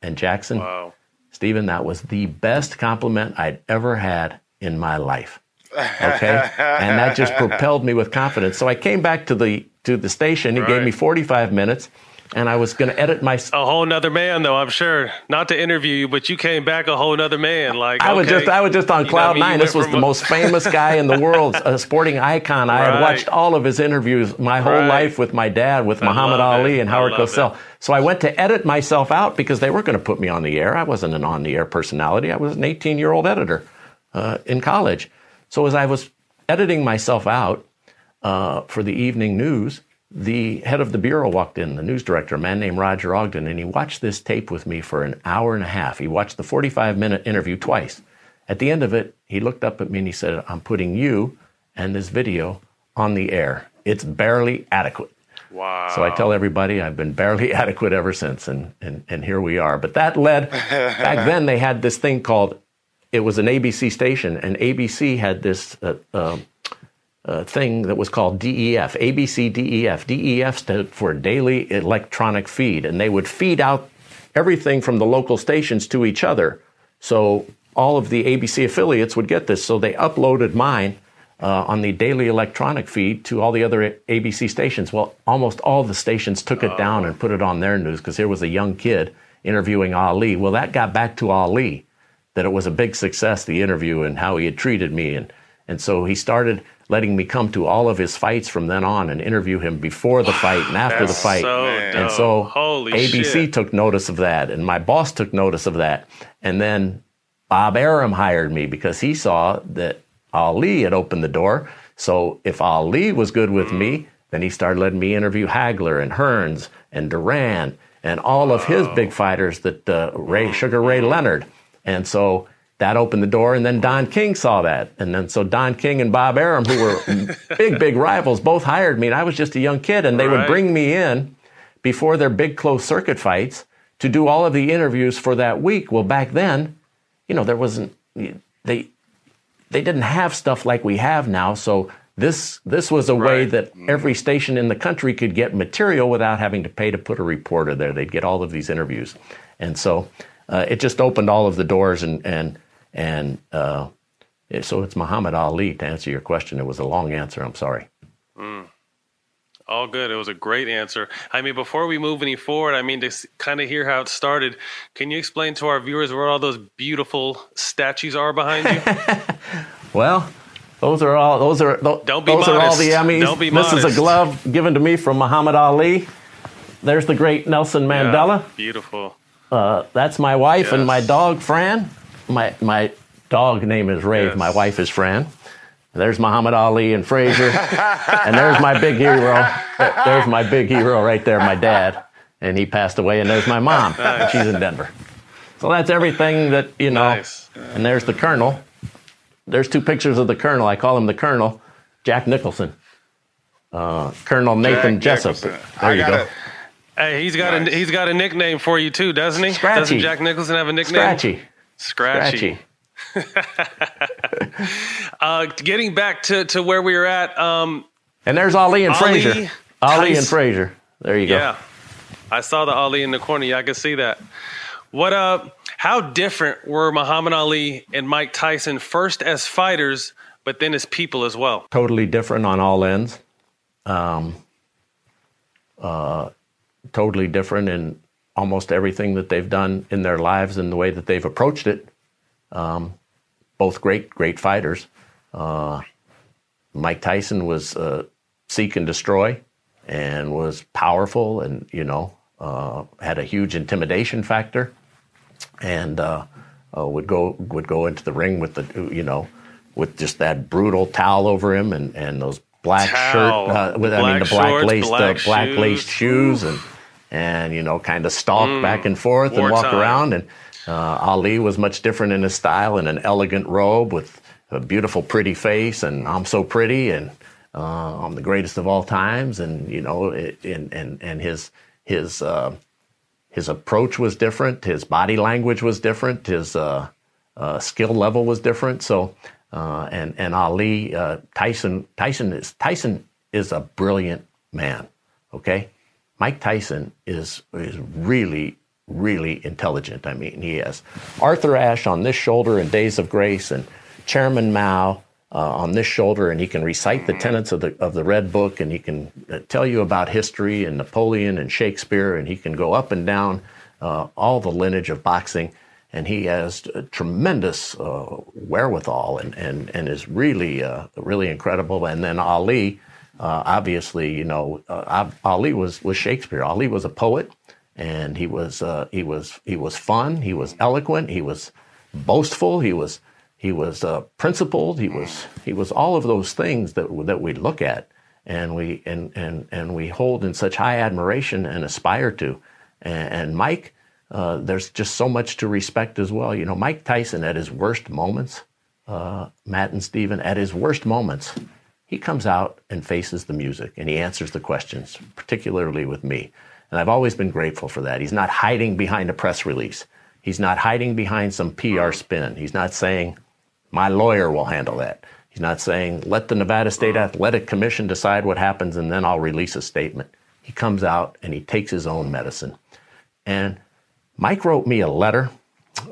and Jackson, Wow. Stephen, that was the best compliment I'd ever had in my life. Okay, and that just propelled me with confidence. So I came back to the to the station. He gave me 45 minutes, and I was going to edit my. A whole nother man, though, I'm sure. Not to interview you, but you came back a whole nother man. Like I was just I was just on You what I cloud mean? Nine. This was the a- most famous guy in the world, a sporting icon. I had watched all of his interviews my whole Right. life with my dad, with Muhammad Ali it. and Howard Cosell. it. So I went to edit myself out because they were going to put me on the air. I wasn't an on the air personality. I was an 18 year old editor uh, in college. So as I was editing myself out uh, for the evening news, the head of the bureau walked in, the news director, a man named Roger Ogden, and he watched this tape with me for an hour and a half. He watched the 45 minute interview twice. At the end of it, he looked up at me and he said, I'm putting you and this video on the air. It's barely adequate. Wow. So I tell everybody I've been barely adequate ever since, and, and, and here we are. But that led, back then they had this thing called, it was an ABC station, and ABC had this uh, uh, uh, thing that was called DEF, ABC DEF. DEF stood for Daily Electronic Feed, and they would feed out everything from the local stations to each other. So all of the ABC affiliates would get this. So they uploaded mine uh, on the daily electronic feed to all the other ABC stations. Well, almost all the stations took it down and put it on their news because here was a young kid interviewing Ali. Well, that got back to Ali that it was a big success, the interview, and how he had treated me. And, and so he started letting me come to all of his fights from then on and interview him before the fight and after the fight. so and so Holy ABC shit. took notice of that, and my boss took notice of that. And then Bob Arum hired me because he saw that Ali had opened the door. So if Ali was good with me, then he started letting me interview Hagler and Hearns and Duran and all of his big fighters that uh, Ray Sugar Ray Leonard. And so that opened the door. And then Don King saw that. And then so Don King and Bob Arum, who were big, big rivals, both hired me. And I was just a young kid. And they would bring me in before their big closed circuit fights to do all of the interviews for that week. Well, back then, you know, there wasn't they they didn't have stuff like we have now. So this this was a way that every station in the country could get material without having to pay to put a reporter there. They'd get all of these interviews, and so uh, it just opened all of the doors. And and and uh, so it's Muhammad Ali to answer your question. It was a long answer. I'm sorry. Mm. All good. It was a great answer. I mean, before we move any forward, I mean, to kind of hear how it started, can you explain to our viewers where all those beautiful statues are behind you? Well, those are all those are Don't be those are all the Emmys. Don't be this is a glove given to me from Muhammad Ali. There's the great Nelson Mandela. Yeah, beautiful. Uh, that's my wife and my dog Fran. My my dog name is Rave. Yes. My wife is Fran. There's Muhammad Ali and Frazier, and there's my big hero. There's my big hero right there, my dad, and he passed away. And there's my mom. Nice. She's in Denver. So that's everything that you know. Nice. And there's the Colonel. There's two pictures of the Colonel. I call him the Colonel, Jack Nicholson. Uh, Colonel Nathan Jack Jessup. Nicholson. There I you go. it. Hey, he's got a he's got a nickname for you too, doesn't he? Scratchy. Doesn't Jack Nicholson have a nickname? Scratchy. Scratchy. Uh, getting back to, to where we were at, um, And there's Ali and Ali, Frazier. Ali and Tyson. Frazier. There you go. yeah, I saw the Ali in the corner. Yeah, I can see that. What uh? How different were Muhammad Ali and Mike Tyson first as fighters, but then as people as well? Totally different on all ends. Um, uh, totally different in almost everything that they've done in their lives and the way that they've approached it. Um, both great, great fighters. Uh, Mike Tyson was uh, seek and destroy, and was powerful, and you know uh, had a huge intimidation factor, and uh, uh, would go would go into the ring with the you know with just that brutal towel over him and, and those black Towel. shirt uh, with I mean Black the black shorts, laced black uh, black laced shoes. shoes and and you know kind of stalk Mm, back and forth and walk around. And uh, Ali was much different in his style in an elegant robe with a beautiful pretty face. And I'm so pretty and uh, I'm the greatest of all times. And you know it, and and and his his uh, his approach was different. His body language was different. His uh, uh, skill level was different. So uh, and and Ali uh, Tyson Tyson is Tyson is a brilliant man. Okay Mike Tyson is is really really intelligent. I mean, he has Arthur Ashe on this shoulder in Days of Grace, and Chairman Mao uh, on this shoulder, and he can recite the tenets of the of the Red Book, and he can uh, tell you about history and Napoleon and Shakespeare, and he can go up and down uh, all the lineage of boxing. And he has tremendous uh, wherewithal and, and, and is really uh, really incredible. And then Ali, uh, obviously, you know, uh, Ali was, was Shakespeare. Ali was a poet, and he was uh, he was he was fun. He was eloquent. He was boastful. He was he was uh, principled. He was he was all of those things that that we look at and we and and and we hold in such high admiration and aspire to. And, and Mike, uh, there's just so much to respect as well. You know, Mike Tyson at his worst moments, uh, Matt and Steven, at his worst moments, he comes out and faces the music and he answers the questions, particularly with me. And I've always been grateful for that. He's not hiding behind a press release. He's not hiding behind some PR spin. He's not saying, my lawyer will handle that. He's not saying, let the Nevada State Athletic Commission decide what happens and then I'll release a statement. He comes out and he takes his own medicine. And Mike wrote me a letter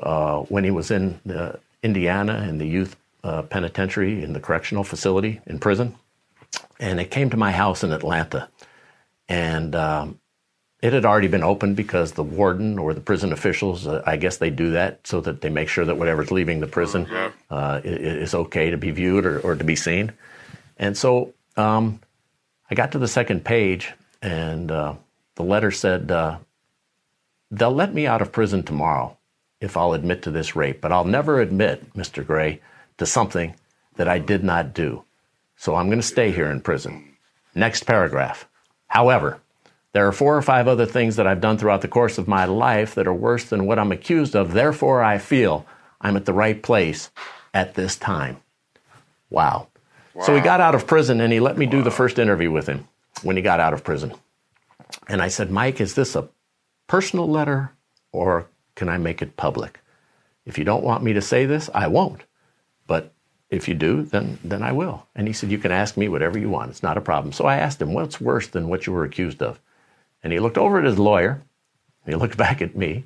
uh, when he was in uh, Indiana in the youth uh, penitentiary in the correctional facility in prison. And it came to my house in Atlanta. And um, it had already been opened because the warden or the prison officials, uh, I guess they do that so that they make sure that whatever's leaving the prison uh, i- is okay to be viewed or, or to be seen. And so um, I got to the second page, and uh, the letter said, uh, They'll let me out of prison tomorrow if I'll admit to this rape, but I'll never admit, Mr. Gray, to something that I did not do. So I'm going to stay here in prison. Next paragraph. However, there are four or five other things that I've done throughout the course of my life that are worse than what I'm accused of. Therefore, I feel I'm at the right place at this time. Wow. So he got out of prison and he let me do the first interview with him when he got out of prison. And I said, Mike, is this a personal letter or can I make it public? If you don't want me to say this, I won't. If you do, then then I will. And he said, you can ask me whatever you want. It's not a problem. So I asked him, what's worse than what you were accused of? And he looked over at his lawyer. He looked back at me.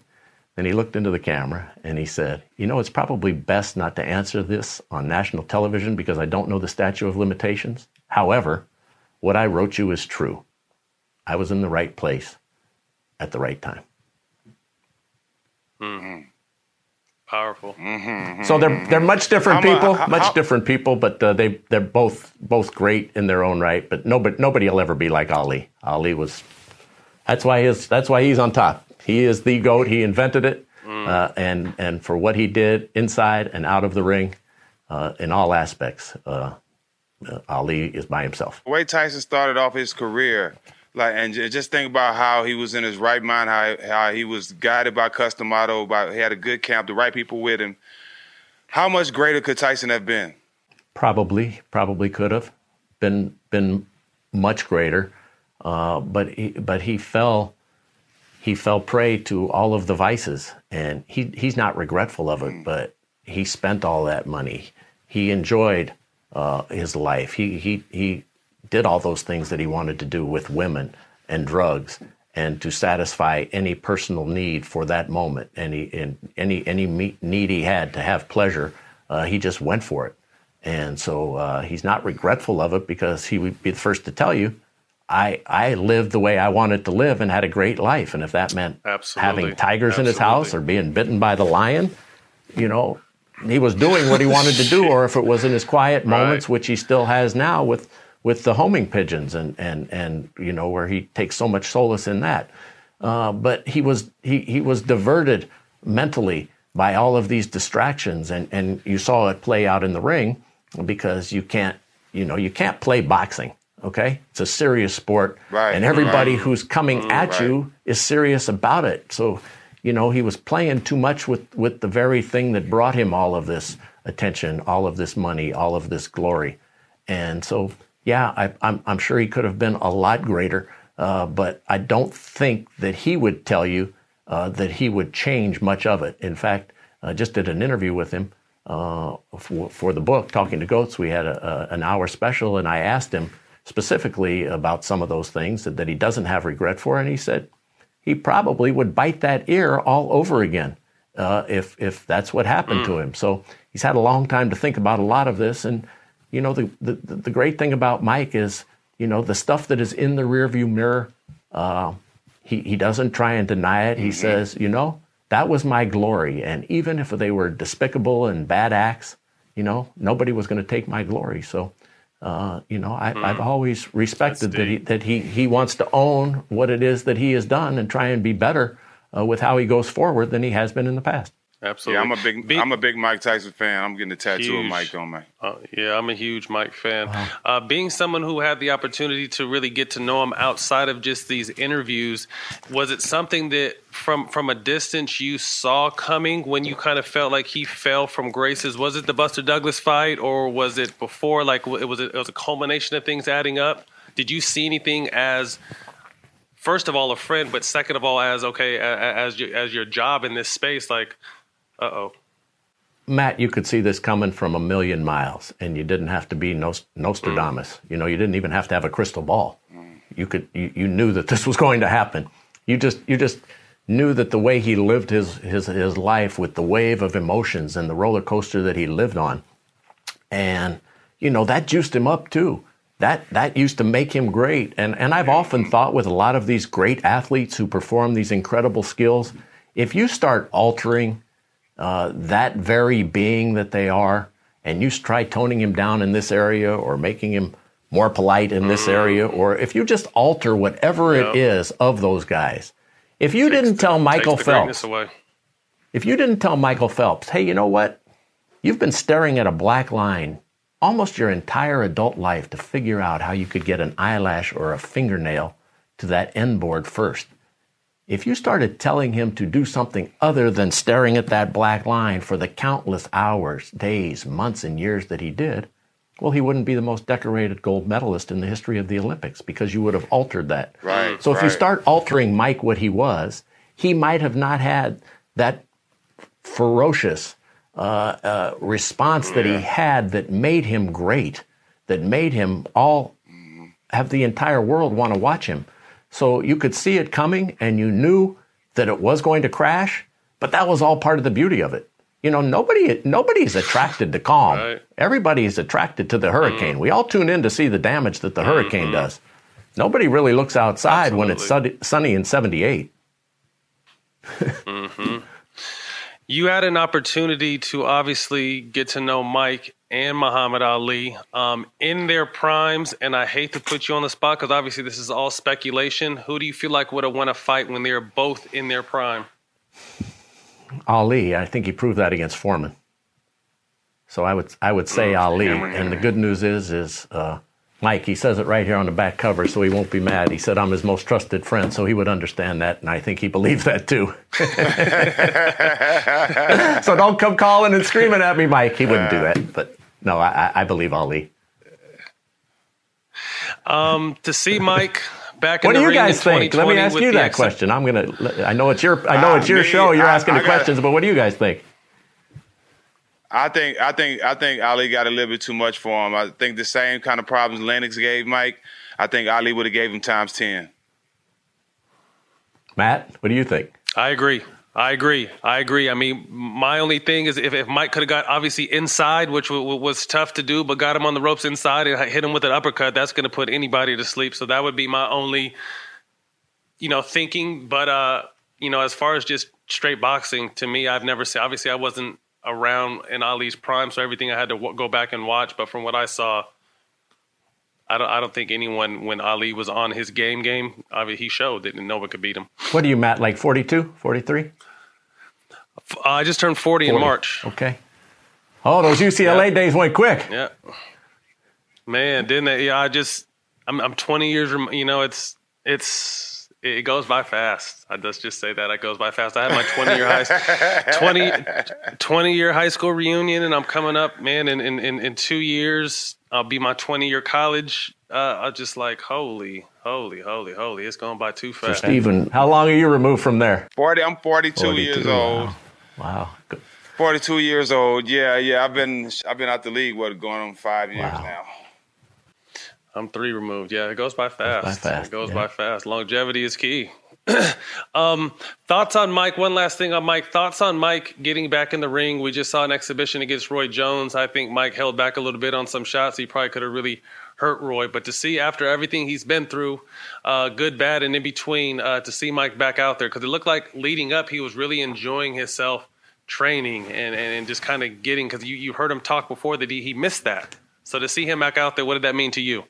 Then he looked into the camera and he said, You know, it's probably best not to answer this on national television because I don't know the statute of limitations. However, what I wrote you is true. I was in the right place at the right time. Mm-hmm. Powerful. Mm-hmm. So they're they're much different How mu- people, how- much how- different people, but uh, they they're both both great in their own right. But nobody nobody will ever be like Ali. Ali was that's why his that's why he's on top. He is the goat. He invented it, uh, and and for what he did inside and out of the ring, uh, in all aspects, uh, uh, Ali is by himself. The way Tyson started off his career, like, and just think about how he was in his right mind, how how he was guided by Cus D'Amato, by he had a good camp, the right people with him. How much greater could Tyson have been? Probably, probably could have been been much greater, uh, but he, but he fell he fell prey to all of the vices, and he he's not regretful of it. But he spent all that money. He enjoyed uh, his life. He he he did all those things that he wanted to do with women and drugs, and to satisfy any personal need for that moment, any and any any need he had to have pleasure. Uh, he just went for it. And so uh, he's not regretful of it because he would be the first to tell you, I, I lived the way I wanted to live and had a great life. And if that meant Absolutely. having tigers in his house or being bitten by the lion, you know, he was doing what he wanted to do. Or if it was in his quiet moments, which he still has now with, with the homing pigeons and, and, and, you know, where he takes so much solace in that. Uh, but he was, he, he was diverted mentally by all of these distractions. And, and you saw it play out in the ring because you can't, you know, you can't play boxing. Okay, it's a serious sport, Right, and everybody right. who's coming Mm, at right. you is serious about it. So, you know, he was playing too much with with the very thing that brought him all of this attention, all of this money, all of this glory, and so yeah, I, I'm I'm sure he could have been a lot greater, uh, but I don't think that he would tell you uh, that he would change much of it. In fact, I just did an interview with him uh, for, for the book, Talking to Goats. We had a, a, an hour special, and I asked him specifically about some of those things that, that he doesn't have regret for, and he said he probably would bite that ear all over again uh, if if that's what happened to him. So he's had a long time to think about a lot of this, and you know the the, the great thing about Mike is you know the stuff that is in the rearview mirror. Uh, he he doesn't try and deny it. He says, you know, that was my glory, and even if they were despicable and bad acts, you know, nobody was going to take my glory. So. Uh, you know, I, I've always respected that he, that he, he wants to own what it is that he has done and try and be better uh, with how he goes forward than he has been in the past. Absolutely. Yeah, I'm a big I'm a big Mike Tyson fan. I'm getting a tattoo of Mike on my. Uh, yeah, I'm a huge Mike fan. Uh, being someone who had the opportunity to really get to know him outside of just these interviews, was it something that from from a distance you saw coming when you kind of felt like he fell from graces? Was it the Buster Douglas fight, or was it before? Like it was a, it was a culmination of things adding up. Did you see anything as first of all a friend, but second of all as okay a- a- as your, as your job in this space? Like, uh oh. Matt, you could see this coming from a million miles, and you didn't have to be Nost- Nostradamus. You know, you didn't even have to have a crystal ball. You could, you, you knew that this was going to happen. You just, you just knew that the way he lived his, his, his life with the wave of emotions and the roller coaster that he lived on, and you know that juiced him up too. That that used to make him great. And and I've often thought with a lot of these great athletes who perform these incredible skills, if you start altering uh, that very being that they are, and you try toning him down in this area or making him more polite in this area, or if you just alter whatever it is of those guys, if you didn't tell Michael the Phelps, if you didn't tell Michael Phelps, hey, you know what? You've been staring at a black line almost your entire adult life to figure out how you could get an eyelash or a fingernail to that end board first. If you started telling him to do something other than staring at that black line for the countless hours, days, months, and years that he did, well, he wouldn't be the most decorated gold medalist in the history of the Olympics because you would have altered that. Right, So if you start altering Mike what he was, he might have not had that ferocious uh, uh, response that he had that made him great, that made him all have the entire world want to watch him. So you could see it coming and you knew that it was going to crash, but that was all part of the beauty of it. You know, nobody nobody's attracted to calm. Right. Everybody's attracted to the hurricane. We all tune in to see the damage that the hurricane does. Nobody really looks outside when it's sunny, sunny and 78. hmm You had an opportunity to obviously get to know Mike and Muhammad Ali um, in their primes, and I hate to put you on the spot because obviously this is all speculation. Who do you feel like would have won a fight when they're both in their prime? Ali, I think he proved that against Foreman. So I would I would say Ali. And the good news is is uh, Mike. He says it right here on the back cover, so he won't be mad. He said I'm his most trusted friend, so he would understand that, and I think he believes that too. so don't come calling and screaming at me, Mike. He wouldn't do that. But no, I, I believe Ali. Um, to see Mike back in the day. What the do you ring guys think? Let me ask you that ex- question. I'm gonna. I know it's your. I know Ah, it's your me, show. You're I- asking I the got- questions, but what do you guys think? I think I think I think Ali got a little bit too much for him. I think the same kind of problems Lennox gave Mike, I think Ali would have gave him times ten. Matt, what do you think? I agree. I agree. I agree. I mean, my only thing is if, if Mike could have got obviously inside, which w- w- was tough to do, but got him on the ropes inside and hit him with an uppercut, that's going to put anybody to sleep. So that would be my only, you know, thinking. But uh, you know, as far as just straight boxing, to me, I've never seen. Obviously, I wasn't around in Ali's prime, so everything I had to w- go back and watch. But from what I saw, I don't. I don't think anyone when Ali was on his game game, I mean, he showed that no one could beat him. What are you, Matt? Like 42, 43? Uh, I just turned 40, in March. Okay. Oh, those UCLA days went quick. Yeah. Man, didn't they? Yeah, I just I'm I'm 20 years. You know, it's it's it goes by fast. I just just say that it goes by fast. I had my 20 year high 20 20 year high school reunion, and I'm coming up, man. In in in, in two years, I'll be my 20 year college. Uh, I just like holy, holy, holy, holy. It's going by too So, fast. Stephen, how long are you removed from there? Forty. I'm 42, 42, years old. Wow. Good. 42 years old. Yeah, yeah. I've been I've been out the league. What going on five years now? I'm three removed. Yeah, it goes by fast. by fast, It goes yeah. by fast. Longevity is key. um, thoughts on Mike? One last thing on Mike. Thoughts on Mike getting back in the ring? We just saw an exhibition against Roy Jones. I think Mike held back a little bit on some shots. He probably could have really hurt Roy. But to see after everything he's been through, uh, good, bad, and in between, uh, to see Mike back out there because it looked like leading up he was really enjoying himself training and, and, and just kind of getting because you, you heard him talk before that he, he missed that. So to see him back out there, what did that mean to you?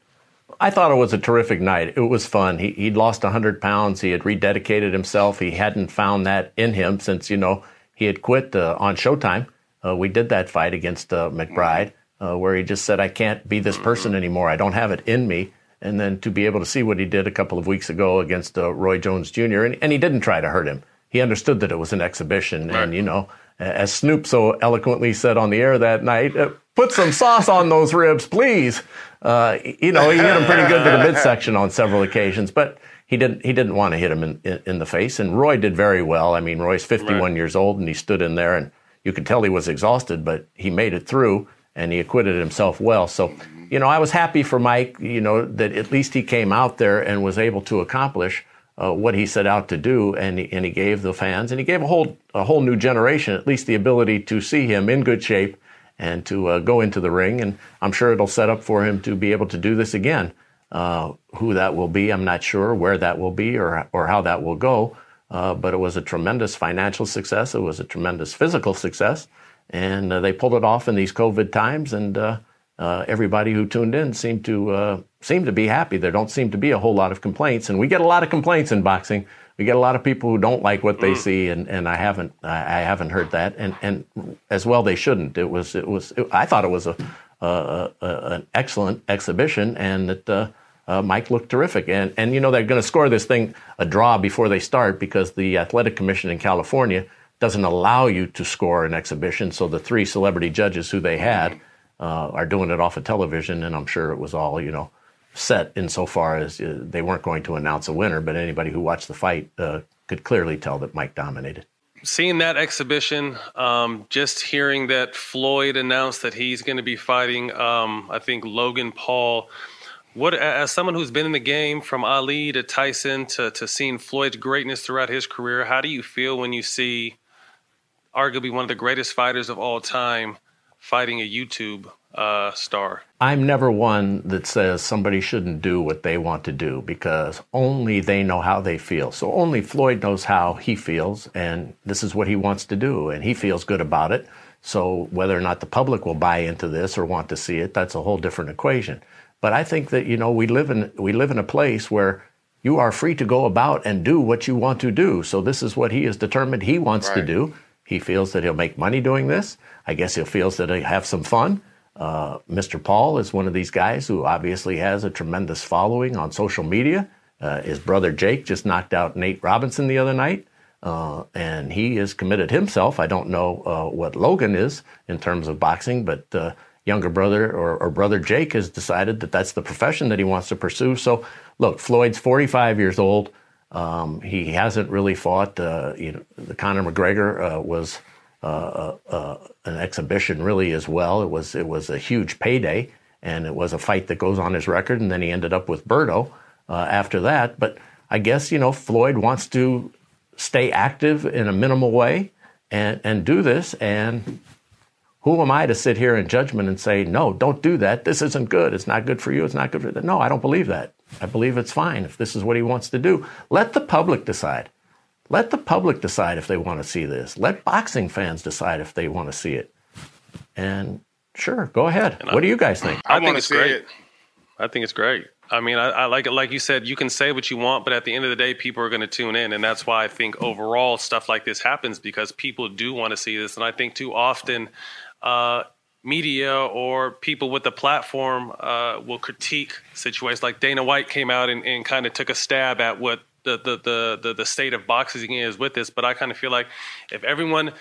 I thought it was a terrific night. It was fun. He, he'd lost 100 pounds. He had rededicated himself. He hadn't found that in him since, you know, he had quit uh, on Showtime. Uh, we did that fight against uh, McBride uh, where he just said, I can't be this person anymore. I don't have it in me. And then to be able to see what he did a couple of weeks ago against uh, Roy Jones Jr., and, and he didn't try to hurt him. He understood that it was an exhibition. And, you know, as Snoop so eloquently said on the air that night, uh, put some sauce on those ribs, please. Uh, you know, he hit him pretty good to the midsection on several occasions, but he didn't. He didn't want to hit him in, in, in the face. And Roy did very well. I mean, Roy's 51 years old, and he stood in there, and you could tell he was exhausted, but he made it through, and he acquitted himself well. So, you know, I was happy for Mike. You know, that at least he came out there and was able to accomplish. Uh, what he set out to do, and he, and he gave the fans, and he gave a whole a whole new generation at least the ability to see him in good shape and to uh, go into the ring. And I'm sure it'll set up for him to be able to do this again. Uh, who that will be, I'm not sure. Where that will be, or or how that will go. Uh, but it was a tremendous financial success. It was a tremendous physical success, and uh, they pulled it off in these COVID times. And uh, uh, everybody who tuned in seemed to uh, seem to be happy. There don't seem to be a whole lot of complaints, and we get a lot of complaints in boxing. We get a lot of people who don't like what they see, and, and I haven't I, haven't heard that, and and as well they shouldn't. It was it was I thought it was a an excellent exhibition, and that uh, uh, Mike looked terrific. And and you know they're going to score this thing a draw before they start because the athletic commission in California doesn't allow you to score an exhibition. So the three celebrity judges who they had uh, are doing it off of television, and I'm sure it was all you know set insofar as uh, they weren't going to announce a winner, but anybody who watched the fight uh, could clearly tell that Mike dominated. seeing that exhibition, um, just hearing that Floyd announced that he's going to be fighting, um, I think Logan Paul. What, as someone who's been in the game from Ali to Tyson to, to seeing Floyd's greatness throughout his career, how do you feel when you see arguably one of the greatest fighters of all time fighting a YouTube uh, star? I'm never one that says somebody shouldn't do what they want to do because only they know how they feel. So only Floyd knows how he feels, and this is what he wants to do, and he feels good about it. So whether or not the public will buy into this or want to see it, that's a whole different equation. But I think that you know we live in we live in a place where you are free to go about and do what you want to do. So this is what he is determined he wants right. to do. He feels that he'll make money doing this. I guess he feels that he'll have some fun. Uh, Mr. Paul is one of these guys who obviously has a tremendous following on social media. Uh, his brother Jake just knocked out Nate Robinson the other night, uh, and he is committed himself. I don't know uh, what Logan is in terms of boxing, but uh, younger brother or, or, brother Jake has decided that that's the profession that he wants to pursue. So, look, Floyd's 45 years old. Um, he hasn't really fought. You know, the Conor McGregor was uh, uh, uh, an exhibition really as well. It was it was a huge payday, and it was a fight that goes on his record. And then he ended up with Berto uh, after that. But I guess you know Floyd wants to stay active in a minimal way and and do this and who am I to sit here in judgment and say, no, don't do that. This isn't good. It's not good for you. It's not good for them. No, I don't believe that. I believe it's fine if this is what he wants to do. Let the public decide. Let the public decide if they want to see this. Let boxing fans decide if they want to see it. And sure, go ahead. And what I, do you guys think? I, I think it's great. It. I think it's great. I mean, I, I, like it. Like you said, you can say what you want, but at the end of the day, people are going to tune in, and that's why I think overall stuff like this happens because people do want to see this, and I think too often uh, media or people with the platform uh, will critique situations. Like Dana White came out and, and kind of took a stab at what the, the, the, the, state of boxing is with this. But I kind of feel like if everyone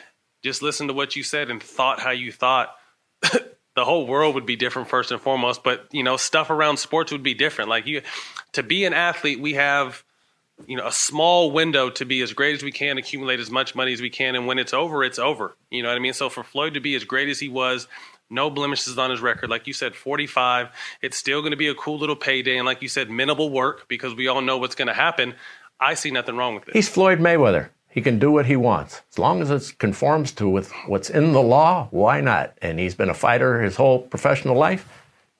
just listened to what you said and thought how you thought, the whole world would be different first and foremost. But, you know, stuff around sports would be different. Like you, to be an athlete, we have – you know a small window to be as great as we can, accumulate as much money as we can, and when it's over, it's over. You know what I mean? So for Floyd to be as great as he was, no blemishes on his record, like you said, 45. It's still going to be a cool little payday, and like you said, minimal work because we all know what's going to happen. I see nothing wrong with it. He's Floyd Mayweather. He can do what he wants as long as it conforms to with what's in the law. Why not? And he's been a fighter his whole professional life.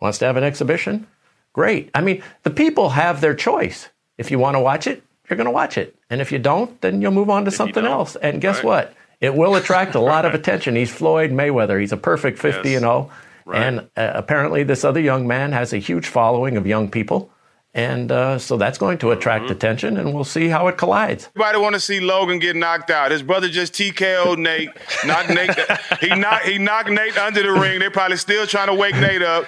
Wants to have an exhibition? Great. I mean, the people have their choice. If you want to watch it, you're going to watch it. And if you don't, then you'll move on to if something else. And guess right. what? It will attract a lot of attention. He's Floyd Mayweather. He's a perfect 50 yes. and 0. Right. And uh, apparently, this other young man has a huge following of young people. And uh, so that's going to attract mm-hmm. attention, and we'll see how it collides. Everybody want to see Logan get knocked out. His brother just TKO'd Nate. Knocked Nate. He knocked. He knocked Nate under the ring. They're probably still trying to wake Nate up.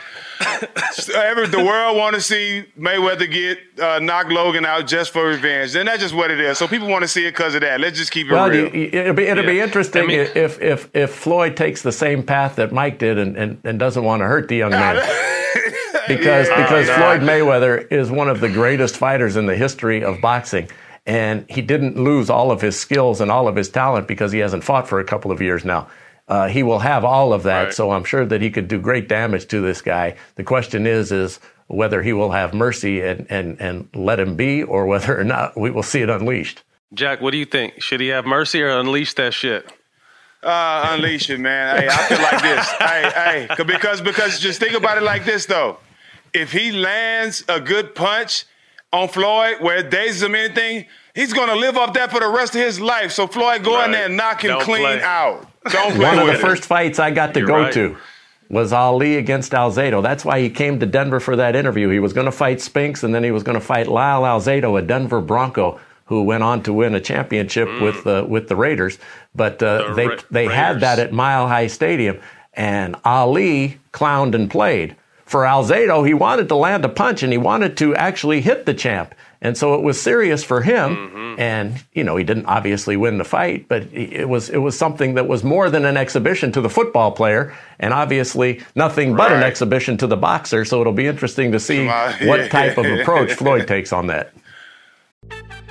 Every, the world want to see Mayweather get uh, knock Logan out just for revenge, and that's just what it is. So people want to see it because of that. Let's just keep it well, real. You, it'll be it'll yeah. be interesting I mean, if if if Floyd takes the same path that Mike did and, and, and doesn't want to hurt the young man. Because yeah, because no. Floyd Mayweather is one of the greatest fighters in the history of boxing. And he didn't lose all of his skills and all of his talent because he hasn't fought for a couple of years now. Uh, he will have all of that. Right. So I'm sure that he could do great damage to this guy. The question is, is whether he will have mercy and, and, and let him be or whether or not we will see it unleashed. Jack, what do you think? Should he have mercy or unleash that shit? Uh, unleash it, man. hey, I feel like this. hey, hey, because because just think about it like this though. If he lands a good punch on Floyd where it dazes him anything, he's gonna live off that for the rest of his life. So Floyd, go right. in there and knock him Don't clean play. out. Don't One of the it. first fights I got to You're go right. to was Ali against Alzado. That's why he came to Denver for that interview. He was going to fight Spinks, and then he was going to fight Lyle Alzado, a Denver Bronco who went on to win a championship mm. with uh, with the Raiders. But uh, the they Ra- they Raiders. had that at Mile High Stadium, and Ali clowned and played. For Alzado, he wanted to land a punch and he wanted to actually hit the champ. And so it was serious for him. Mm-hmm. And, you know, he didn't obviously win the fight, but it was, it was something that was more than an exhibition to the football player and obviously nothing right. but an exhibition to the boxer. So it'll be interesting to see what type of approach Floyd takes on that.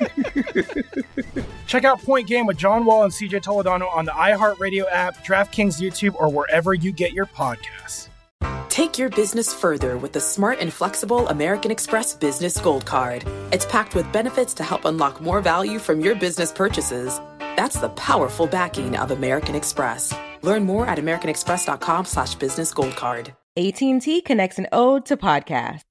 Check out Point Game with John Wall and CJ Toledano on the iHeartRadio app, DraftKings YouTube, or wherever you get your podcasts. Take your business further with the smart and flexible American Express Business Gold Card. It's packed with benefits to help unlock more value from your business purchases. That's the powerful backing of American Express. Learn more at americanexpress.com slash business gold card. AT&T connects an ode to podcast.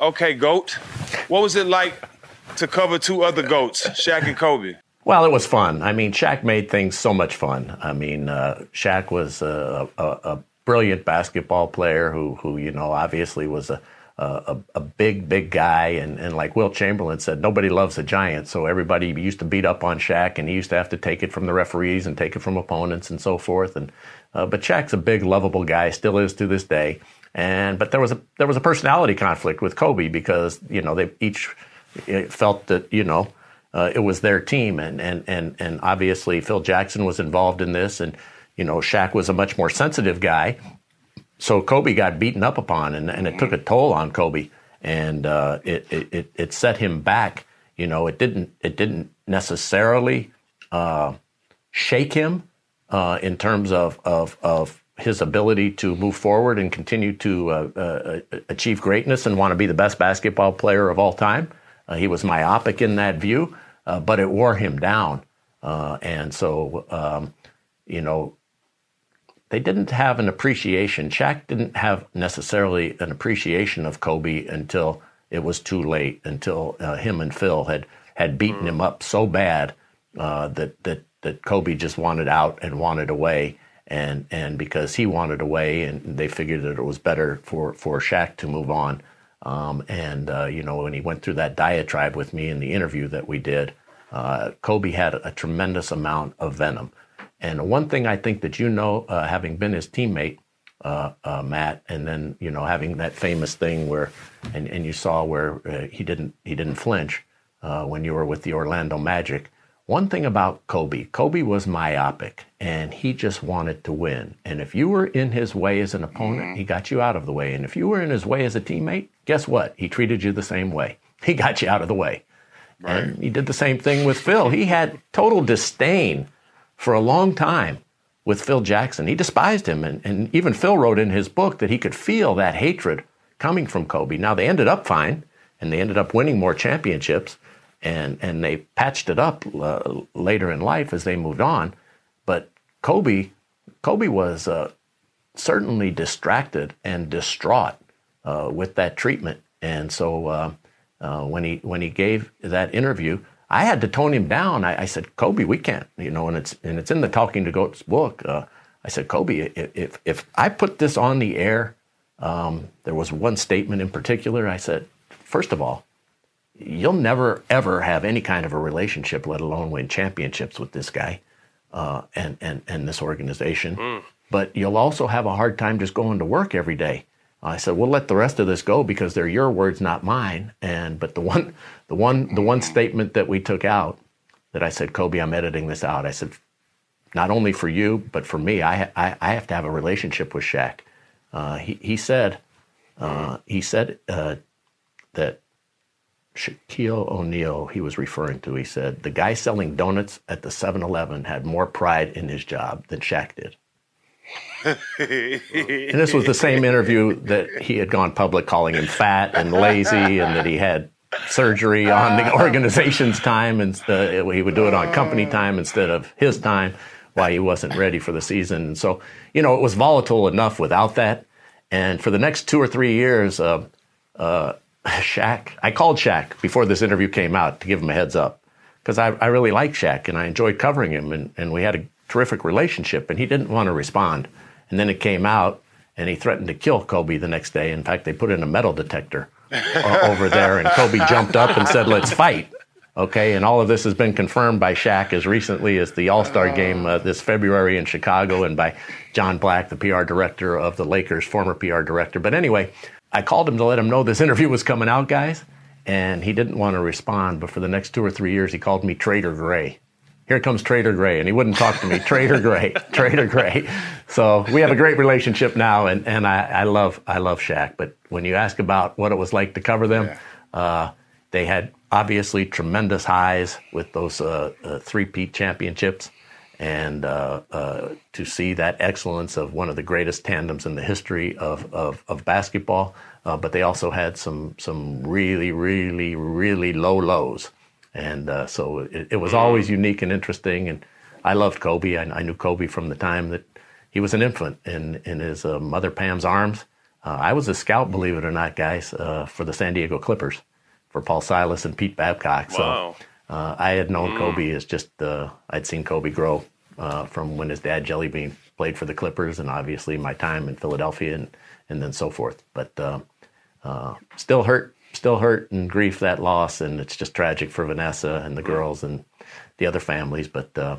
Okay, GOAT. What was it like to cover two other GOATs, Shaq and Kobe? Well, it was fun. I mean, Shaq made things so much fun. I mean, uh, Shaq was a, a, a brilliant basketball player who, who you know, obviously was a a, a big, big guy, and, and like Wilt Chamberlain said, nobody loves a giant. So everybody used to beat up on Shaq, and he used to have to take it from the referees and take it from opponents and so forth. And uh, but Shaq's a big, lovable guy, still is to this day. And but there was a there was a personality conflict with Kobe because you know they each felt that you know uh, it was their team, and and and and obviously Phil Jackson was involved in this, and you know Shaq was a much more sensitive guy, so Kobe got beaten up upon, and, and it took a toll on Kobe, and uh, it, it it it set him back. You know, it didn't it didn't necessarily uh, shake him uh, in terms of of of his ability to move forward and continue to uh, uh, achieve greatness and want to be the best basketball player of all time. Uh, he was myopic in that view, uh, but it wore him down, uh, and so um, you know they didn't have an appreciation. Shaq didn't have necessarily an appreciation of Kobe until it was too late. Until uh, him and Phil had had beaten him up so bad uh, that that that Kobe just wanted out and wanted away. And and because he wanted away, and they figured that it was better for for Shaq to move on. Um, and uh, you know when he went through that diatribe with me in the interview that we did, uh, Kobe had a, tremendous amount of venom. And one thing I think that you know, uh, having been his teammate, uh, uh, Matt, and then you know having that famous thing where, and, and you saw where uh, he didn't he didn't flinch when you were with the Orlando Magic. One thing about Kobe, Kobe was myopic, and he just wanted to win. And if you were in his way as an opponent, mm-hmm. he got you out of the way. And if you were in his way as a teammate, guess what? He treated you the same way. He got you out of the way. And he did the same thing with Phil. He had total disdain for a long time with Phil Jackson. He despised him. And, and even Phil wrote in his book that he could feel that hatred coming from Kobe. Now, they ended up fine, and they ended up winning more championships, and, and they patched it up uh, later in life as they moved on. But Kobe, Kobe was uh, certainly distracted and distraught uh, with that treatment. And so uh, uh, when he when he gave that interview, I had to tone him down. I, I, said, Kobe, we can't, you know, and it's and it's in the Talking to Goats book. Uh, I said, Kobe, if if I put this on the air, um, there was one statement in particular. I said, first of all, you'll never ever have any kind of a relationship, let alone win championships with this guy uh, and and and this organization. Mm. But you'll also have a hard time just going to work every day. I said, "We'll let the rest of this go because they're your words, not mine." And but the one, the one, the one statement that we took out, that I said, "Kobe, I'm editing this out." I said, not only for you, but for me. I, I, I have to have a relationship with Shaq. Uh, he, he said, uh, he said uh, that Shaquille O'Neal, he was referring to, he said, the guy selling donuts at the 7 Eleven had more pride in his job than Shaq did. and this was the same interview that he had gone public calling him fat and lazy and that he had surgery on the organization's time and uh, he would do it on company time instead of his time why he wasn't ready for the season. And so, you know, it was volatile enough without that. And for the next two or three years, uh, uh, Shaq, I called Shaq before this interview came out to give him a heads up because I, I really like Shaq and I enjoyed covering him and, and we had a terrific relationship and he didn't want to respond. And then it came out and he threatened to kill Kobe the next day. In fact, they put in a metal detector over there and Kobe jumped up and said, let's fight. Okay, and all of this has been confirmed by Shaq as recently as the All Star game uh, this February in Chicago and by John Black, the PR director of the Lakers, former PR director. But anyway, I called him to let him know this interview was coming out, guys, and he didn't want to respond. But for the next two or three years, he called me Trader Gray. Here comes Trader Gray, and he wouldn't talk to me. Trader Gray, Trader Gray. So we have a great relationship now, and, and I, I love I love Shaq. But when you ask about what it was like to cover them, yeah. uh, they had obviously tremendous highs with those uh, uh, three-peat championships, and uh, uh, to see that excellence of one of the greatest tandems in the history of of, of basketball. Uh, but they also had some some really, really, really low lows, and uh, so it, it, was always unique and interesting. And I loved Kobe. I, I, knew Kobe from the time that he was an infant in in his mother Pam's arms. I was a scout, believe it or not, guys, for the San Diego Clippers for Paul Silas and Pete Babcock. Wow. So uh, I had known mm. Kobe as just uh, I'd seen Kobe grow uh, from when his dad Jellybean played for the Clippers, and obviously my time in Philadelphia and and then so forth. But uh, uh, still hurt, still hurt and grief that loss, and it's just tragic for Vanessa and the mm. girls and the other families. But uh,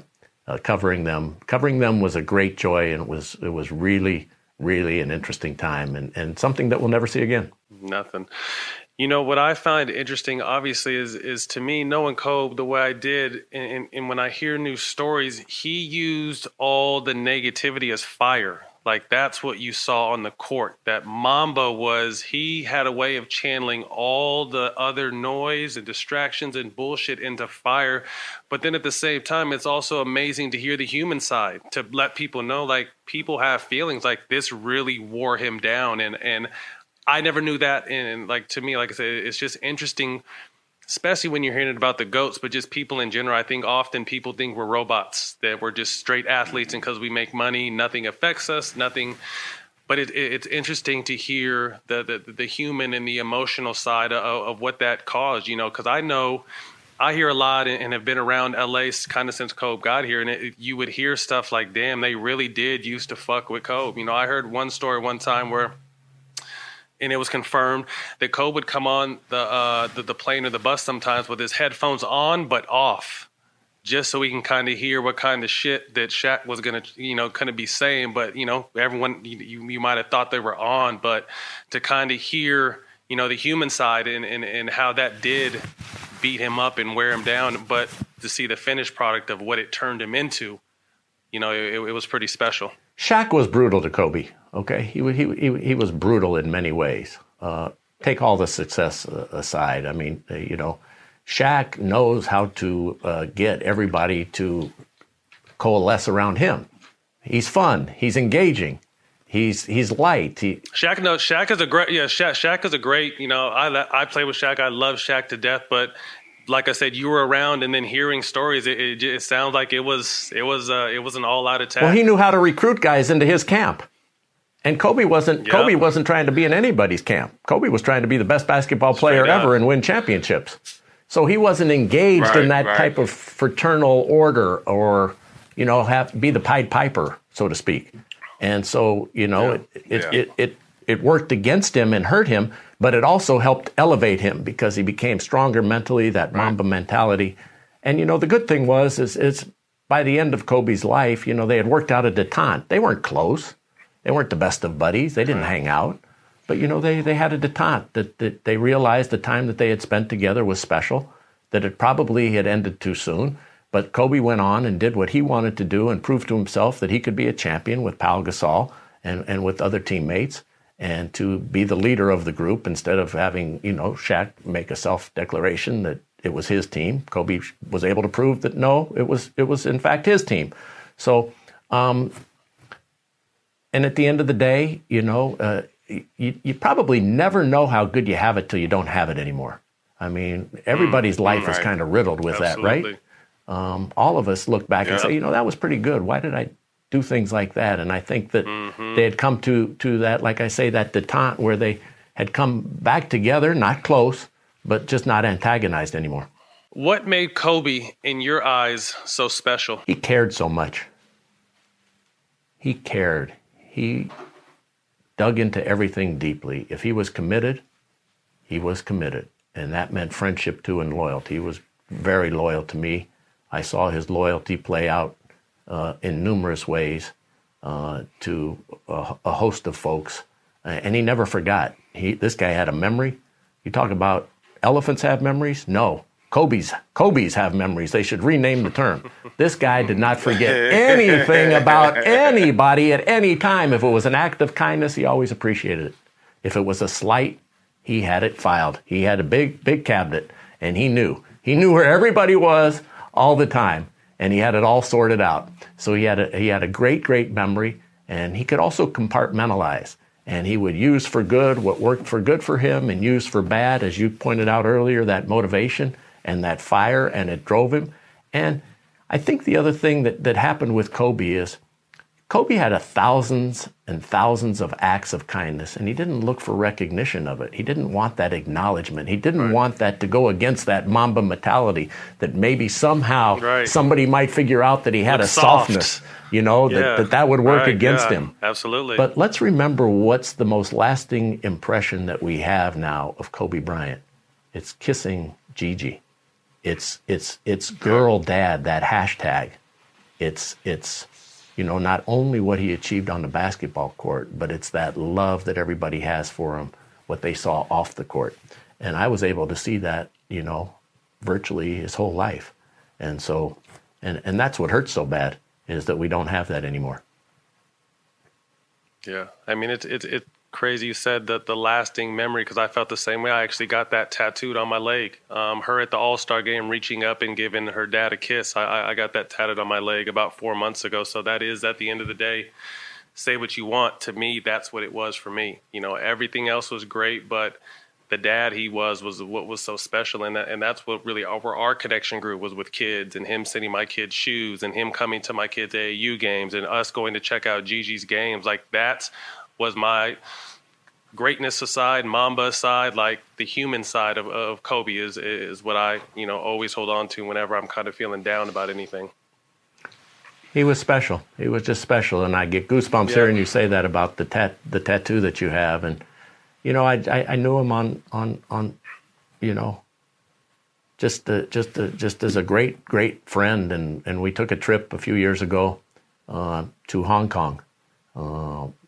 covering them, covering them was a great joy, and it was it was really really an interesting time and, and something that we'll never see again. Nothing. You know what I find interesting, obviously, is is to me knowing Kobe the way I did, and, and when I hear new stories, he used all the negativity as fire. Like that's what you saw on the court. That Mamba was he had a way of channeling all the other noise and distractions and bullshit into fire. But then at the same time, it's also amazing to hear the human side to let people know like people have feelings. Like this really wore him down, and and I never knew that. And like to me, like I said, it's just interesting, especially when you're hearing about the goats, but just people in general. I think often people think we're robots, that we're just straight athletes, and because we make money, nothing affects us, nothing. But it, it, it's interesting to hear the, the, the human and the emotional side of, of what that caused. You know, because I know. I hear a lot and, have been around LA kind of since Kobe got here, and it, you would hear stuff like, "Damn, they really did used to fuck with Kobe." You know, I heard one story one time where and it was confirmed that Kobe would come on the, uh, the, the plane or the bus sometimes with his headphones on but off, just so he can kind of hear what kind of shit that Shaq was gonna you know kind of be saying. But you know, everyone you you might have thought they were on, but to kind of hear you know the human side and, and and how that did beat him up and wear him down, but to see the finished product of what it turned him into, you know, it, it was pretty special. Shaq was brutal to Kobe. Okay, he he he, he was brutal in many ways. Uh, take all the success uh, aside. I mean, uh, you know, Shaq knows how to uh, get everybody to coalesce around him. He's fun. He's engaging. He's he's light. He, Shaq no Shaq is a great yeah Shaq, Shaq is a great you know I I play with Shaq I love Shaq to death but like I said, you were around, and then hearing stories, it, it, it sounds like it was it was uh, it was an all out attack. Well, he knew how to recruit guys into his camp, and Kobe wasn't yep. Kobe wasn't trying to be in anybody's camp. Kobe was trying to be the best basketball player ever and win championships. So he wasn't engaged right, in that right. type of fraternal order, or you know, have be the Pied Piper, so to speak. And so you know, yeah. it, it, yeah. it it it worked against him and hurt him but it also helped elevate him because he became stronger mentally, that Mamba mentality. And you know, the good thing was is, is by the end of Kobe's life, you know, they had worked out a detente. They weren't close. They weren't the best of buddies. They didn't hang out. But you know, they, they had a detente that, that they realized the time that they had spent together was special, that it probably had ended too soon. But Kobe went on and did what he wanted to do and proved to himself that he could be a champion with Pau Gasol and, and with other teammates and to be the leader of the group instead of having, you know, Shaq make a self declaration that it was his team. Kobe was able to prove that no, it was it was in fact his team. So, um, and at the end of the day, you know, uh, you, you probably never know how good you have it till you don't have it anymore. I mean, everybody's life is kind of riddled with that, right? Um, all of us look back and say, you know, that was pretty good. Why did I do things like that? And I think that Mm-hmm. they had come to to that, like I say, that detente where they had come back together, not close, but just not antagonized anymore. What made Kobe, in your eyes, so special? He cared so much. He cared. He dug into everything deeply. If he was committed, he was committed. And that meant friendship too and loyalty. He was very loyal to me. I saw his loyalty play out uh, in numerous ways uh, to a, a host of folks. And he never forgot. He, this guy had a memory. You talk about elephants have memories? No. Kobe's, Kobe's have memories. They should rename the term. This guy did not forget anything about anybody at any time. If it was an act of kindness, he always appreciated it. If it was a slight, he had it filed. He had a big, big cabinet, and he knew. He knew where everybody was all the time, and he had it all sorted out. So he had a, he had a great, great memory, and he could also compartmentalize. And he would use for good what worked for good for him, and use for bad, as you pointed out earlier, that motivation and that fire, and it drove him. And I think the other thing that, that happened with Kobe is Kobe had a thousands and thousands of acts of kindness, and he didn't look for recognition of it. He didn't want that acknowledgement. He didn't want that to go against that Mamba mentality that maybe somehow Right. somebody might figure out that he had a soft. softness, you know, Yeah. that, that that would work Right, against yeah, him. Absolutely. But let's remember what's the most lasting impression that we have now of Kobe Bryant. It's kissing Gigi. It's it's it's girl dad that hashtag. It's it's you know not only what he achieved on the basketball court, but it's that love that everybody has for him, what they saw off the court. And I was able to see that, you know, virtually his whole life. And so and and that's what hurts so bad is that we don't have that anymore. Yeah, I mean it it it's crazy you said that the lasting memory because I felt the same way. I actually got that tattooed on my leg. Um, her at the All Star game reaching up and giving her dad a kiss. I, I got that tatted on my leg about four months ago. So that is at the end of the day, say what you want. To me, that's what it was for me. You know, everything else was great, but the dad he was was what was so special, and that, and that's what really our our connection grew was with kids and him sending my kids shoes and him coming to my kids AAU games and us going to check out Gigi's games. Like that was my greatness aside, Mamba aside, like the human side of, of Kobe is is what I you know always hold on to whenever I'm kind of feeling down about anything. He was special. He was just special, and I get goosebumps Yeah. hearing you say that about the tat, the tattoo that you have. And you know, I I, I knew him on on on, you know, just uh, just uh, just as a great great friend, and and we took a trip a few years ago uh, to Hong Kong.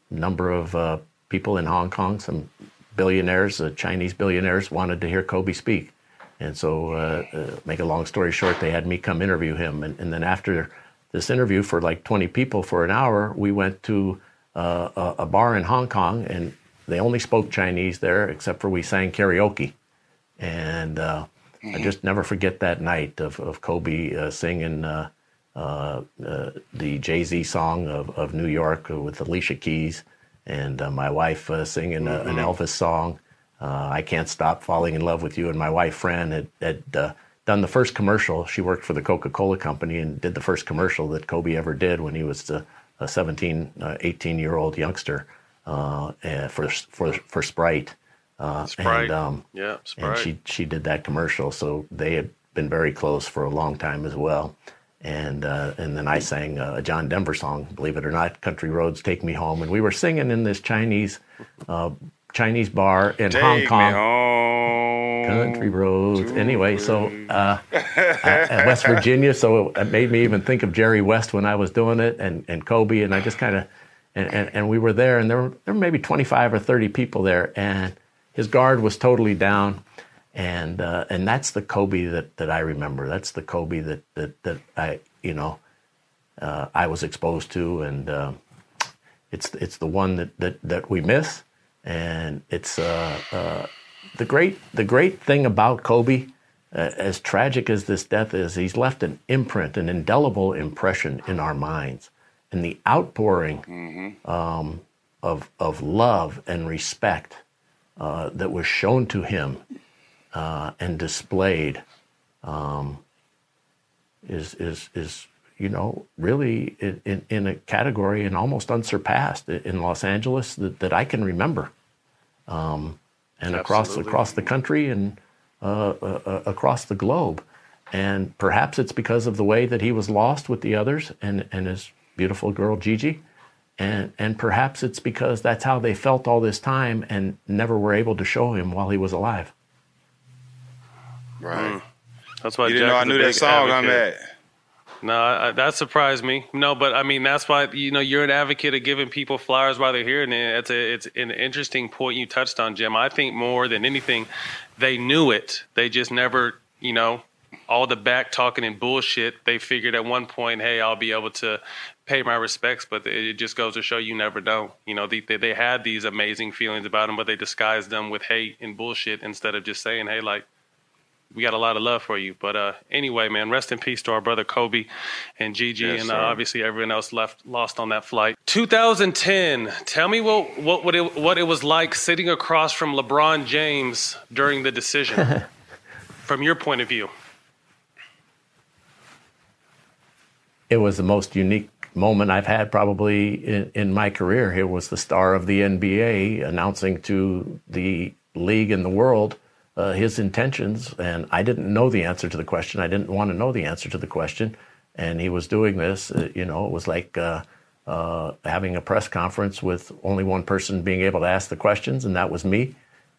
Number of uh, people in Hong Kong, some billionaires, uh, Chinese billionaires, wanted to hear Kobe speak. And so, uh, uh, make a long story short, they had me come interview him. And, and then after this interview for like 20 people for an hour, we went to uh, a, a bar in Hong Kong, and they only spoke Chinese there, except for we sang karaoke. And uh, I just never forget that night of, of Kobe uh, singing uh, uh, uh, the Jay Z song of, of New York with Alicia Keys, and uh, my wife uh, singing a, an Elvis song. Uh, I can't stop falling in love with you. And my wife Fran had, had uh, done the first commercial. She worked for the Coca Cola company and did the first commercial that Kobe ever did when he was uh, a 17, uh, 18 year old youngster uh, uh, for for for Sprite. Uh, Sprite. And, um, Yeah, and she she did that commercial, so they had been very close for a long time as well. And uh, and then I sang a John Denver song, believe it or not, "Country Roads Take Me Home," and we were singing in this Chinese uh, Chinese bar in Take Hong me Kong. home. Country roads. Anyway, so uh, at West Virginia, so it made me even think of Jerry West when I was doing it, and, and Kobe, and I just kind of, and, and, and we were there, and there were, there were maybe 25 or 30 people there, and his guard was totally down, and uh, and that's the Kobe that, that I remember. That's the Kobe that that, that I you know uh, I was exposed to, and uh, it's it's the one that, that, that we miss, and it's uh, uh, the great the great thing about Kobe. Uh, as tragic as this death is, he's left an imprint, an indelible impression in our minds, and the outpouring Mm-hmm. um, of of love and respect uh, that was shown to him uh, and displayed um, is is is you know really in, in, in a category and almost unsurpassed in Los Angeles that, that I can remember, um, and across Absolutely. across the country and uh, uh, uh, across the globe. And perhaps it's because of the way that he was lost with the others and, and his beautiful girl Gigi. And, and perhaps it's because that's how they felt all this time and never were able to show him while he was alive. Right. Mm. That's why You didn't Jack know I knew that big song I'm at. No, I, that surprised me. No, but I mean that's why you know you're an advocate of giving people flowers while they're here, and it's a it's an interesting point you touched on, Jim. I think more than anything, they knew it. They just never, you know, all the back talking and bullshit. They figured at one point, hey, I'll be able to pay my respects, but it just goes to show you never know. You know, they they, they had these amazing feelings about him, but they disguised them with hate and bullshit instead of just saying, hey, like we got a lot of love for you. But uh, anyway, man, rest in peace to our brother Kobe and Gigi, Yes, and uh, obviously everyone else left lost on that flight. 2010. Tell me what what what it, what it was like sitting across from LeBron James during the decision, from your point of view. it was the most unique moment I've had probably in, in my career. Here was the star of the NBA announcing to the league and the world uh, his intentions, and I didn't know the answer to the question. I didn't want to know the answer to the question, and he was doing this. Uh, you know, it was like uh, uh, having a press conference with only one person being able to ask the questions, and that was me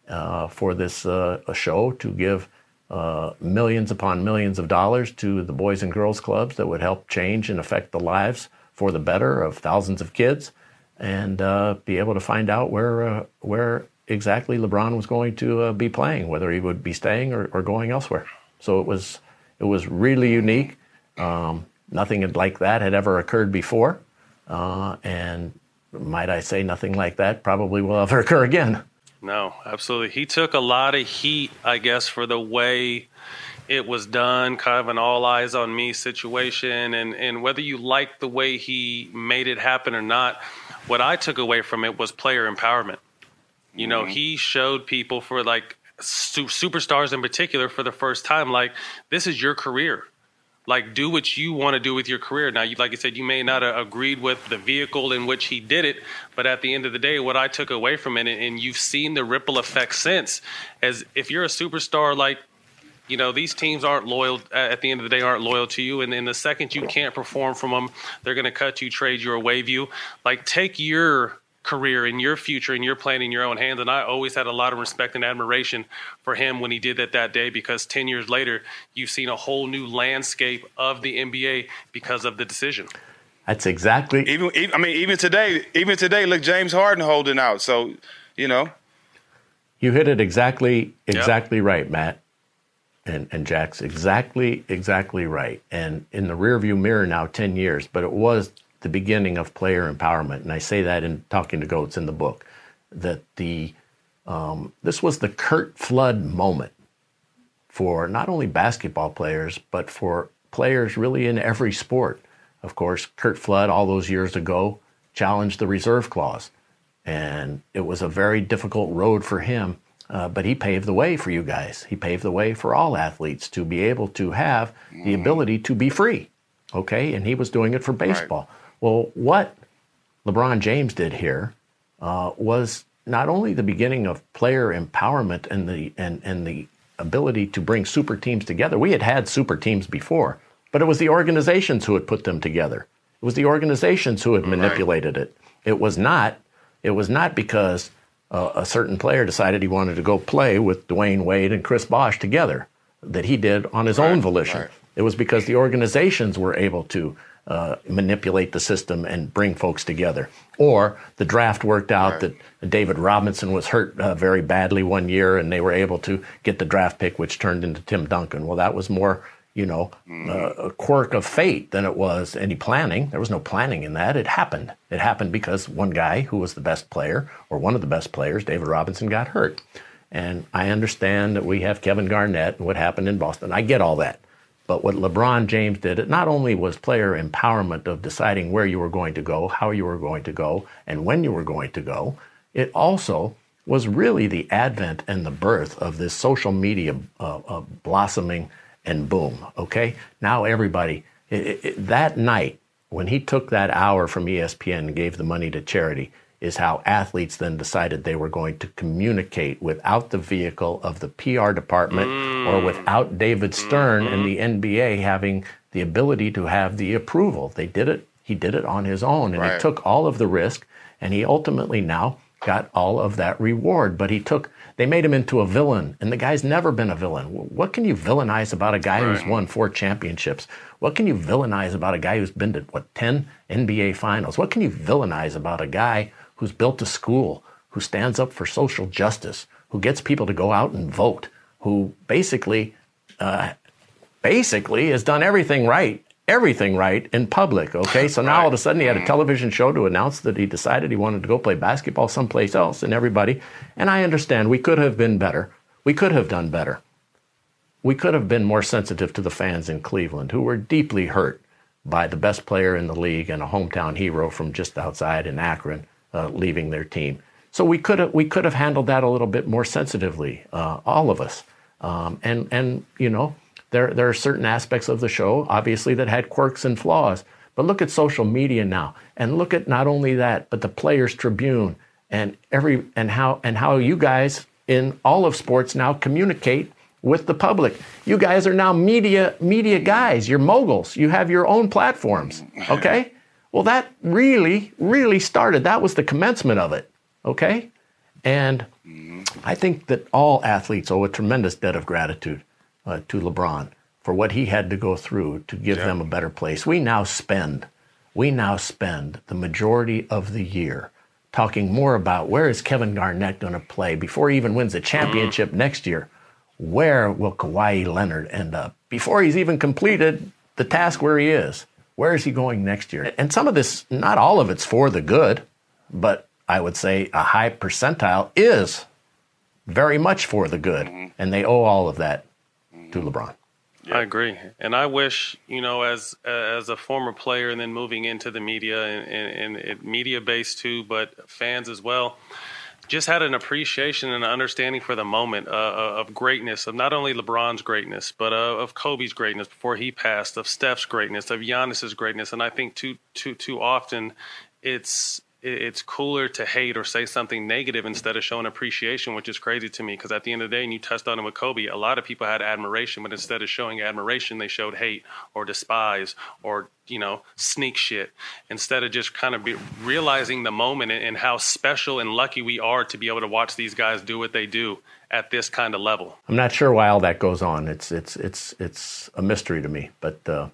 uh, for this a show to give uh, millions upon millions of dollars to the Boys and Girls Clubs that would help change and affect the lives for the better of thousands of kids, and uh, be able to find out where uh, where exactly LeBron was going to uh, be playing, whether he would be staying or, or going elsewhere. So it was it was really unique. Um, nothing like that had ever occurred before, uh, and might I say, nothing like that probably will ever occur again. No, absolutely. He took a lot of heat, I guess, for the way it was done, kind of an all eyes on me situation. And, and whether you like the way he made it happen or not, what I took away from it was player empowerment. You know, mm-hmm. he showed people for like su- superstars in particular for the first time, like, this is your career. Like do what you want to do with your career. Now you like i said you may not have agreed with the vehicle in which he did it but at the end of the day what i took away from it and you've seen the ripple effect since as if you're a superstar like you know these teams aren't loyal at the end of the day aren't loyal to you and in the second you can't perform from them they're going to cut you trade you or waive you. Like take your career and your future and your plan in your own hands and i always had a lot of respect and admiration for him when he did that that day because 10 years later you've seen a whole new landscape of the nba because of the decision That's exactly Even, even I mean, even today, even today, look, James Harden holding out. So, you know, You hit it exactly exactly right, Matt. And and Jack's exactly exactly right. And in the rearview mirror now 10 years, but it was the beginning of player empowerment. And I say that in talking to goats in the book that the um, this was the Curt Flood moment for not only basketball players but for players really in every sport. Of course, Curt Flood all those years ago challenged the reserve clause and it was a very difficult road for him. Uh, but he paved the way for you guys. He paved the way for all athletes to be able to have the ability to be free. Okay, and he was doing it for baseball. Well, what LeBron James did here uh, was not only the beginning of player empowerment and the and and the ability to bring super teams together. We had had super teams before, but it was the organizations who had put them together. It was the organizations who had manipulated it. It was not. It was not because uh, a certain player decided he wanted to go play with Dwyane Wade and Chris Bosh together that he did on his own volition. It was because the organizations were able to uh, manipulate the system and bring folks together. Or the draft worked out that David Robinson was hurt uh, very badly one year, and they were able to get the draft pick, which turned into Tim Duncan. Well, that was more, you know, uh, a quirk of fate than it was any planning. There was no planning in that. It happened. It happened because one guy who was the best player, or one of the best players, David Robinson, got hurt. And I understand that we have Kevin Garnett and what happened in Boston. I get all that. But what LeBron James did, it not only was player empowerment of deciding where you were going to go, how you were going to go, and when you were going to go, it also was really the advent and the birth of this social media uh, uh, blossoming and boom. Okay, now everybody it, it, that night when he took that hour from ESPN and gave the money to charity is how athletes then decided they were going to communicate without the vehicle of the PR department or mm. without David Stern and the mm-hmm. NBA having the ability to have the approval. They did it. He did it on his own, and he took all of the risk, and he ultimately now got all of that reward. But he took. They made him into a villain, and the guy's never been a villain. What can you villainize about a guy who's won four championships? What can you villainize about a guy who's been to what ten NBA finals? What can you villainize about a guy who's built a school, who stands up for social justice, who gets people to go out and vote, who basically, uh, basically has done everything right, everything right in public. Okay, so now all of a sudden he had a television show to announce that he decided he wanted to go play basketball someplace else, and everybody. And I understand we could have been better. We could have done better. We could have been more sensitive to the fans in Cleveland who were deeply hurt by the best player in the league and a hometown hero from just outside in Akron uh, leaving their team. So we could have we could have handled that a little bit more sensitively, uh, all of us. Um, and and you know there there are certain aspects of the show obviously that had quirks and flaws. But look at social media now, and look at not only that, but the Players Tribune and every and how and how you guys in all of sports now communicate with the public. You guys are now media media guys. You're moguls. You have your own platforms. Okay. Well, that really, really started. That was the commencement of it. Okay. And I think that all athletes owe a tremendous debt of gratitude uh, to LeBron for what he had to go through to give them a better place. We now spend, we now spend the majority of the year talking more about where is Kevin Garnett going to play before he even wins a championship next year. Where will Kawhi Leonard end up before he's even completed the task where he is? Where is he going next year? And some of this, not all of it's for the good, but I would say a high percentile is very much for the good. Mm-hmm. And they owe all of that to mm-hmm. LeBron. I agree, and I wish you know, as as a former player, and then moving into the media and, and, and media base too, but fans as well. Just had an appreciation and an understanding for the moment uh, of greatness, of not only LeBron's greatness, but uh, of Kobe's greatness before he passed, of Steph's greatness, of Giannis's greatness, and I think too too too often, it's it's cooler to hate or say something negative instead of showing appreciation, which is crazy to me. Because at the end of the day, and you touched on it with Kobe, a lot of people had admiration, but instead of showing admiration, they showed hate or despise or you know sneak shit. Instead of just kind of realizing the moment and, and how special and lucky we are to be able to watch these guys do what they do at this kind of level. I'm not sure why all that goes on. It's it's it's it's a mystery to me. But uh,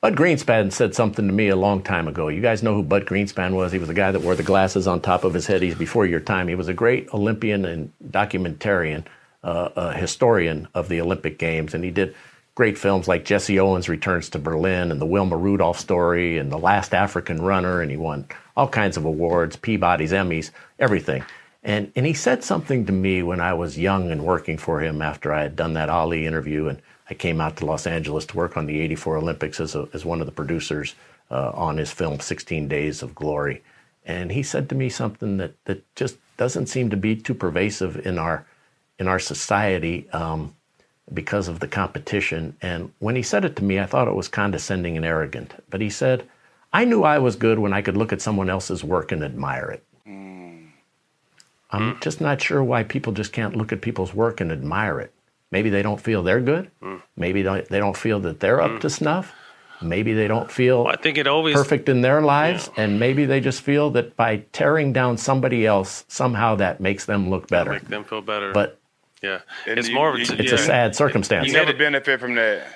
Bud Greenspan said something to me a long time ago. You guys know who Bud Greenspan was? He was the guy that wore the glasses on top of his head. He's before your time. He was a great Olympian and documentarian, uh, a historian of the Olympic Games, and he did great films like Jesse Owens Returns to Berlin and the Wilma Rudolph story and The Last African Runner, and he won all kinds of awards, Peabody's, Emmys, everything. And, and he said something to me when I was young and working for him after I had done that Ali interview. And I came out to Los Angeles to work on the 84 Olympics as, a, as one of the producers uh, on his film 16 Days of Glory. And he said to me something that, that just doesn't seem to be too pervasive in our, in our society um, because of the competition. And when he said it to me, I thought it was condescending and arrogant. But he said, I knew I was good when I could look at someone else's work and admire it. I'm just not sure why people just can't look at people's work and admire it. Maybe they don't feel they're good. Hmm. Maybe they don't feel that they're up hmm. to snuff. Maybe they don't feel I think it always perfect in their lives. And maybe they just feel that by tearing down somebody else, somehow that makes them look better. make them feel better. But yeah, And it's you- more. of you- a- it's a sad circumstance. You never benefit from that.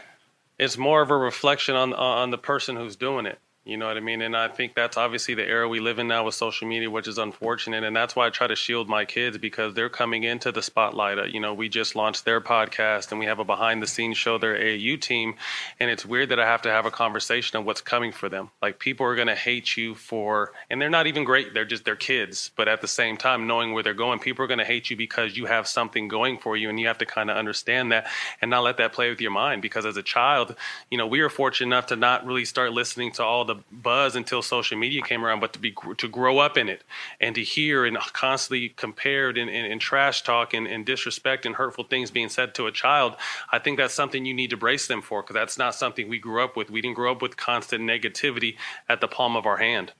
it's more of a reflection on on the person who's doing it. You know what I mean? And I think that's obviously the era we live in now with social media, which is unfortunate. And that's why I try to shield my kids because they're coming into the spotlight. Uh, you know, we just launched their podcast and we have a behind the scenes show, their AAU team. And it's weird that I have to have a conversation of what's coming for them. Like people are going to hate you for, and they're not even great. They're just, they're kids. But at the same time, knowing where they're going, people are going to hate you because you have something going for you. And you have to kind of understand that and not let that play with your mind. Because as a child, you know, we were fortunate enough to not really start listening to all the the buzz until social media came around, but to be to grow up in it and to hear and constantly compared and, and, and trash talk and, and, disrespect and hurtful things being said to a child, I think that's something you need to brace them for because that's not something we grew up with. We didn't grow up with constant negativity at the palm of our hand.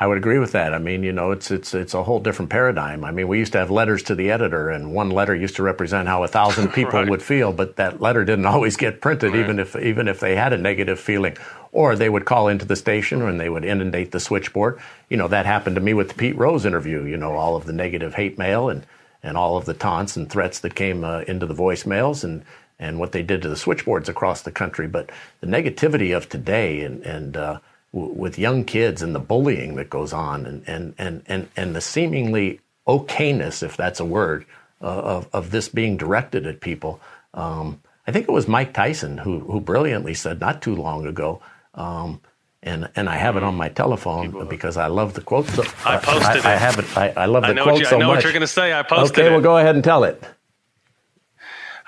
I would agree with that. I mean, you know, it's it's it's a whole different paradigm. I mean, we used to have letters to the editor, and one letter used to represent how a thousand people right. would feel, but that letter didn't always get printed, right. even if even if they had a negative feeling. Or they would call into the station, and they would inundate the switchboard. You know, that happened to me with the Pete Rose interview. You know, all of the negative hate mail and and all of the taunts and threats that came uh, into the voicemails, and and what they did to the switchboards across the country. But the negativity of today, and and uh, with young kids and the bullying that goes on and, and, and, and, and the seemingly okayness, if that's a word, uh, of, of this being directed at people. Um, I think it was Mike Tyson who, who brilliantly said not too long ago, um, and and I have it on my telephone because I love the quote. So, I posted I, it. I have it. I, I love the I quote you, so much. I know much. what you're going to say. I posted okay, it. Okay, well, go ahead and tell it.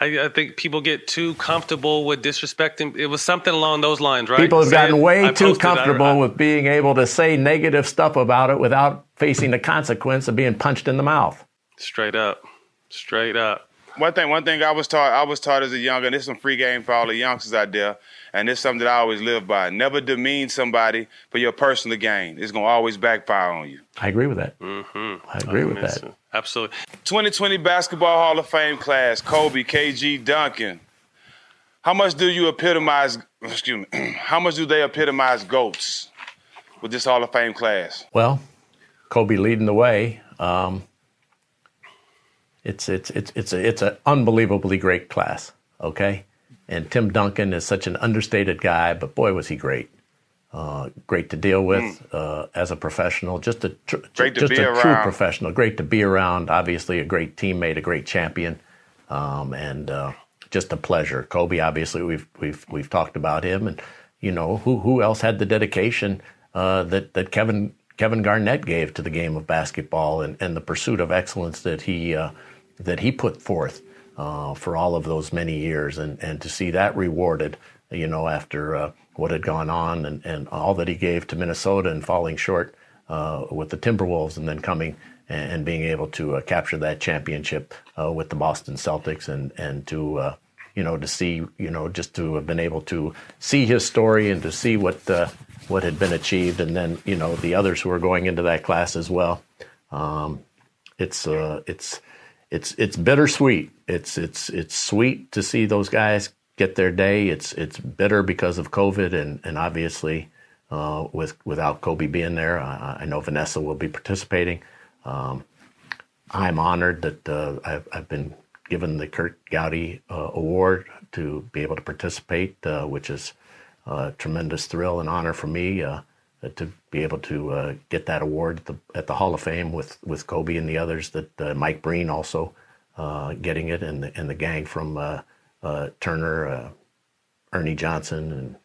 I, I, think people get too comfortable with disrespecting. It was something along those lines, right? People have Say gotten it. way I too posted, comfortable I, with being able to say negative stuff about it without facing the consequence of being punched in the mouth. Straight up, straight up. One thing, one thing I was taught, I was taught as a young, and this is some free game for all the youngsters out there, and it's something that I always live by. Never demean somebody for your personal gain. It's gonna always backfire on you. I agree with that. Mm-hmm. I agree with that. It. Absolutely. 2020 Basketball Hall of Fame class, Kobe, KG, Duncan. How much do you epitomize? Excuse me. How much do they epitomize goats with this Hall of Fame class? Well, Kobe leading the way. Um, it's it's it's it's a, it's an unbelievably great class. Okay, and Tim Duncan is such an understated guy, but boy was he great. Uh, great to deal with mm. uh, as a professional, just a tr- just a true professional. Great to be around. Obviously, a great teammate, a great champion, um, and uh, just a pleasure. Kobe, obviously, we've we've we've talked about him, and you know who who else had the dedication uh, that that Kevin Kevin Garnett gave to the game of basketball and, and the pursuit of excellence that he uh, that he put forth uh, for all of those many years, and, and to see that rewarded, you know, after uh, what had gone on and, and all that he gave to Minnesota and falling short uh, with the Timberwolves, and then coming and, and being able to uh, capture that championship uh, with the Boston Celtics, and and to uh, you know to see you know just to have been able to see his story and to see what what had been achieved, and then you know the others who are going into that class as well. Um, it's it's it's it's bittersweet. It's it's it's sweet to see those guys get their day. It's it's bitter because of COVID and and obviously uh, with without Kobe being there, I, I, know Vanessa will be participating. Um, I'm honored that uh, I've, I've, been given the Curt Gowdy uh, Award to be able to participate, uh, which is a tremendous thrill and honor for me. Uh, to be able to uh, get that award at the, at the, Hall of Fame with, with Kobe and the others. That uh, Mike Breen also getting it, and the and the gang from Turner, Ernie Johnson,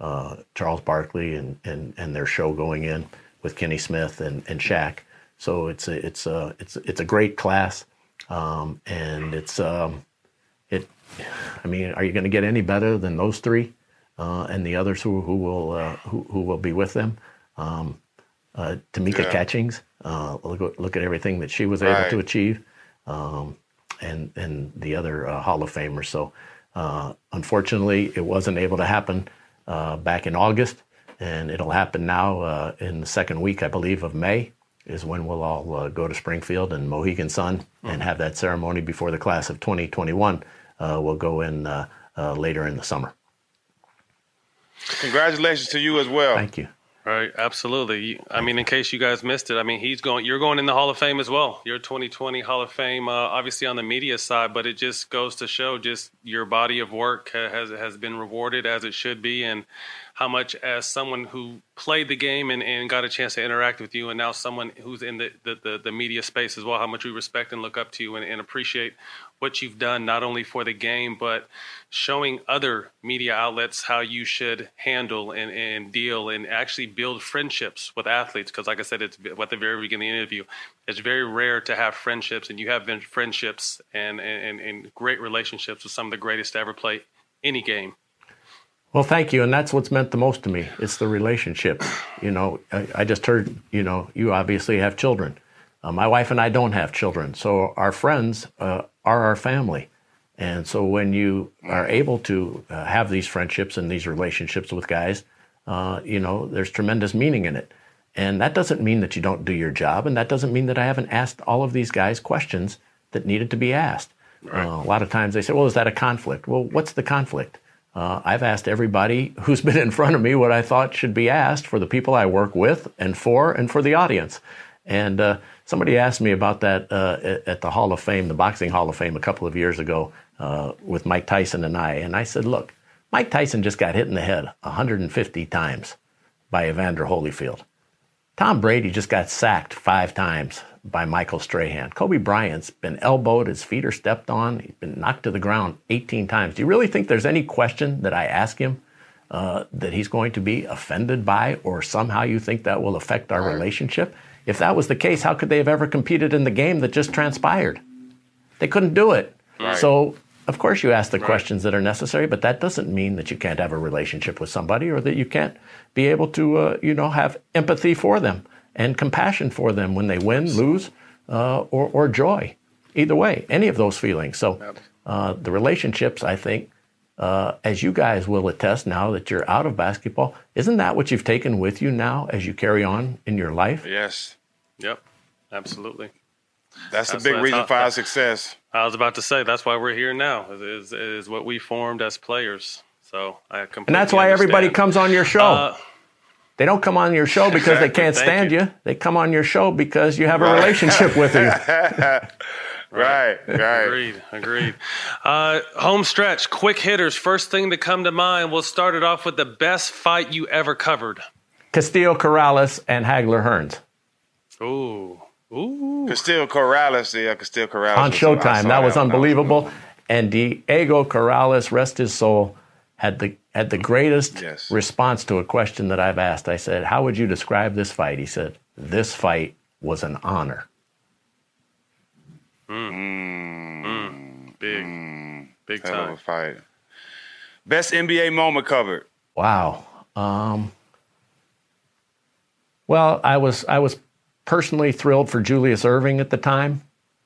and Charles Barkley, and, and and their show going in with Kenny Smith and and Shaq. So it's a it's a it's it's a great class, um, and it's um, it. I mean, are you going to get any better than those three? Uh, and the others who who will uh, who, who will be with them. Um, uh, Tamika yeah. Catchings, uh, look, look at everything that she was able right. to achieve, um, and and the other uh, Hall of Famers. So uh, unfortunately, it wasn't able to happen back in August, and it'll happen now in the second week, I believe, of May. Is when we'll all go to Springfield and Mohegan Sun mm-hmm. and have that ceremony before the class of 2021 will go in later in the summer. Congratulations to you as well. Thank you. Right, absolutely. I mean, in case you guys missed it, I mean, he's going. You're going in the Hall of Fame as well. You're 2020 Hall of Fame, uh, obviously on the media side, but it just goes to show just your body of work has has been rewarded as it should be, and how much as someone who played the game and, and got a chance to interact with you, and now someone who's in the the, the, the media space as well, how much we respect and look up to you and, and appreciate what you've done not only for the game but showing other media outlets how you should handle and, and deal and actually build friendships with athletes. Because like i said it's at the very beginning of the interview it's very rare to have friendships and you have been friendships and, and, and great relationships with some of the greatest to ever play any game well, thank you, and that's what's meant the most to me. It's the relationship. You know, I, I just heard. You know, you obviously have children. Uh, my wife and I don't have children, so our friends uh, are our family. And so when you are able to uh, have these friendships and these relationships with guys, uh, you know, there's tremendous meaning in it. And that doesn't mean that you don't do your job, and that doesn't mean that I haven't asked all of these guys questions that needed to be asked. Right. Uh, a lot of times they say, "Well, is that a conflict?" Well, what's the conflict? Uh, I've asked everybody who's been in front of me what I thought should be asked for the people I work with and for, and for the audience. And uh, somebody asked me about that uh, at the Hall of Fame, the Boxing Hall of Fame, a couple of years ago uh, with Mike Tyson and I. And I said, look, Mike Tyson just got hit in the head 150 times by Evander Holyfield. Tom Brady just got sacked five times by Michael Strahan. Kobe Bryant's been elbowed, his feet are stepped on, he's been knocked to the ground 18 times. Do you really think there's any question that I ask him uh, that he's going to be offended by, or somehow you think that will affect our relationship? If that was the case, how could they have ever competed in the game that just transpired? They couldn't do it. Right. So, of course, you ask the right. questions that are necessary, but that doesn't mean that you can't have a relationship with somebody or that you can't be able to, uh, you know, have empathy for them and compassion for them when they win, lose, uh, or, or joy. Either way, any of those feelings. So, uh, the relationships, I think, uh, as you guys will attest now that you're out of basketball, isn't that what you've taken with you now as you carry on in your life? Yes. Yep. Absolutely. That's, that's the big reason how, for our success. I was about to say that's why we're here now. Is is what we formed as players. So I completely and that's why understand. everybody comes on your show. They don't come on your show because they can't stand you. you. They come on your show because you have a relationship with you. Right, right. Agreed, agreed. Uh, home stretch, quick hitters. First thing to come to mind, we'll start it off with the best fight you ever covered. Castillo Corrales and Hagler Hearns. Ooh. Ooh. Castillo Corrales, yeah, Castillo Corrales. On Showtime. That was unbelievable. That was and Diego Corrales, rest his soul, had the had the greatest yes. response to a question that I've asked. I said, How would you describe this fight? He said, This fight was an honor. Mm. Mm. Big, mm. big time. Hell of a fight. Best NBA moment covered. Wow. Um, well, I was I was personally thrilled for Julius Erving at the time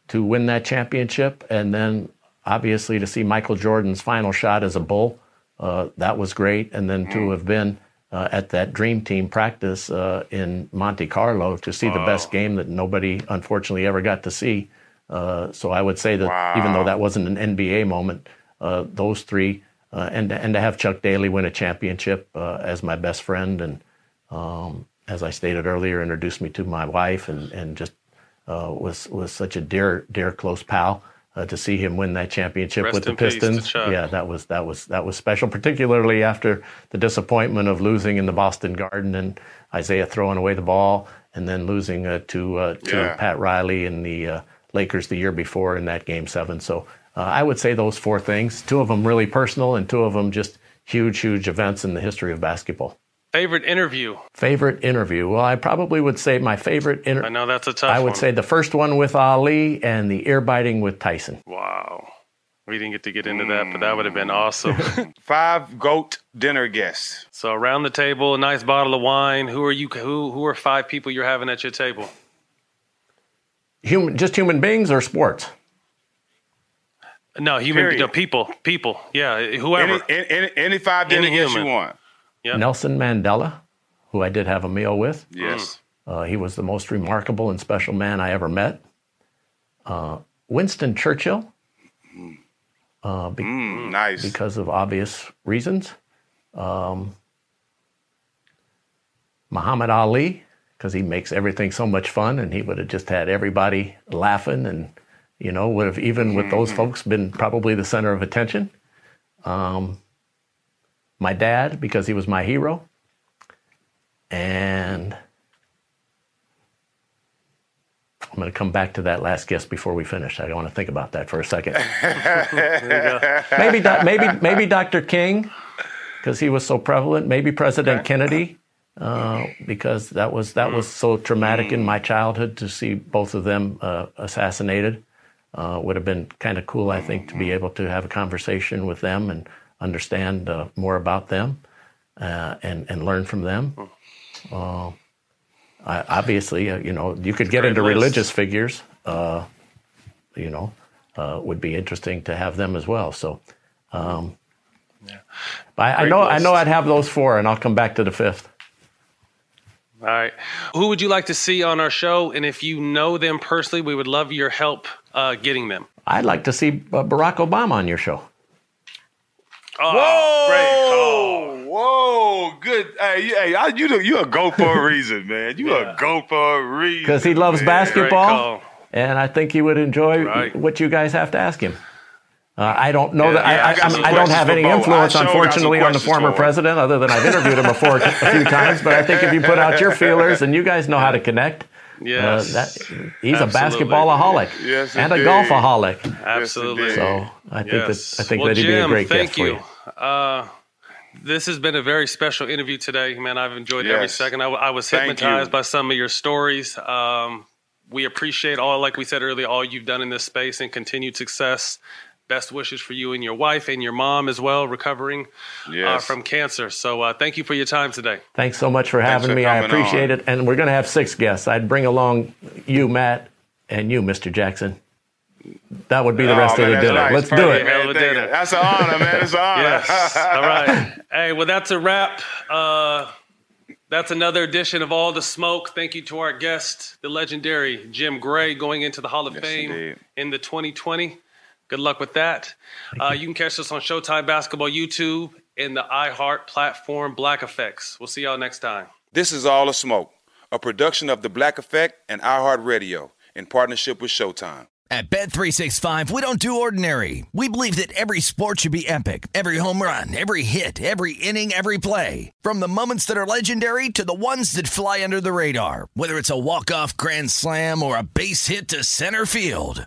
to win that championship, and then obviously to see Michael Jordan's final shot as a Bull. Uh, that was great, and then to have been uh, at that Dream Team practice uh, in Monte Carlo to see oh. the best game that nobody unfortunately ever got to see uh, so I would say that wow. even though that wasn't an NBA moment, uh, those three, uh, and and to have Chuck Daly win a championship uh, as my best friend, and um, as I stated earlier, introduced me to my wife, and and just uh, was was such a dear dear close pal. Uh, to see him win that championship Rest with the Pistons, yeah, that was that was that was special, particularly after the disappointment of losing in the Boston Garden and Isiah throwing away the ball, and then losing uh, to uh, to yeah. Pat Riley in the Lakers the year before in that game seven. So uh, I would say those four things. Two of them really personal, and two of them just huge, huge events in the history of basketball. Favorite interview? Favorite interview? Well, I probably would say my favorite interview. I know that's a tough. I would one. say the first one with Ali and the ear biting with Tyson. Wow. We didn't get to get into that, but that would have been mm. awesome. Five goat dinner guests. So around the table, a nice bottle of wine. Who are you? Who who are five people you're having at your table? Human, just human beings or sports? No, human no, people, people. Yeah, whoever. Any, any, any five any you want. Yep. Nelson Mandela, who I did have a meal with. Yes. Uh, he was the most remarkable and special man I ever met. Uh, Winston Churchill. Uh, be- mm, nice. Because of obvious reasons. Um, Muhammad Ali because he makes everything so much fun, and he would have just had everybody laughing, and you know would have even with those folks been probably the center of attention. Um, my dad because he was my hero, and I'm going to come back to that last guest before we finish. I want to think about that for a second. maybe, maybe, maybe Dr. King, because he was so prevalent. Maybe President Kennedy, uh, because that was that was so traumatic in my childhood to see both of them uh, assassinated. Uh, would have been kind of cool, I think, to be able to have a conversation with them and understand uh, more about them uh, and and learn from them. Uh, I, obviously, uh, you know, you could get into list. religious figures. Uh, you know, uh, would be interesting to have them as well. So, um, I, I Great know, I know I'd have those four, and I'll come back to the fifth. All right. Who would you like to see on our show? And if you know them personally, we would love your help uh, getting them. I'd like to see uh, Barack Obama on your show. Whoa, whoa, good. Hey, you- hey, I- you you a go for a reason, man. You a go for a reason because he loves man. basketball, and I think he would enjoy Right. what you guys have to ask him. Uh, I don't know Yeah, that yeah, I I, I, I, don't have any influence, sure got some unfortunately, on the former for president, other than I've interviewed him before a few times. But I think if you put out your feelers and you guys know how to connect, Yes. uh, that, he's a Absolutely. basketballaholic Yes, and a indeed. golfaholic. Absolutely. So I think Yes. that I think well, that he'd Jim, be a great thank guest for you. you. Uh, this has been a very special interview today, man. I've enjoyed every second. I, I was Thank hypnotized you. by some of your stories. Um, we appreciate all, like we said earlier, all you've done in this space and continued success. Best wishes for you and your wife and your mom as well, recovering uh, from cancer. So, uh, thank you for your time today. Thanks so much for having for me. I appreciate on. it. And we're going to have six guests. I'd bring along you, Matt, and you, Mr. Jackson. That would be the Oh, rest man, of the dinner. nice. Let's do it. man. Hell of dinner. That's an honor, man. It's an honor. Yes. All right. Hey, well, that's a wrap. Uh, that's another edition of All the Smoke. Thank you to our guest, the legendary Jim Gray, going into the Hall of Yes, Fame indeed. in the 2020. Good luck with that. Uh, you can catch us on Showtime Basketball YouTube and the iHeart platform Black Effects. We'll see y'all next time. This is All the Smoke, a production of The Black Effect and iHeartRadio in partnership with Showtime. At Bet365, we don't do ordinary. We believe that every sport should be epic. Every home run, every hit, every inning, every play. From the moments that are legendary to the ones that fly under the radar. Whether it's a walk-off grand slam or a base hit to center field.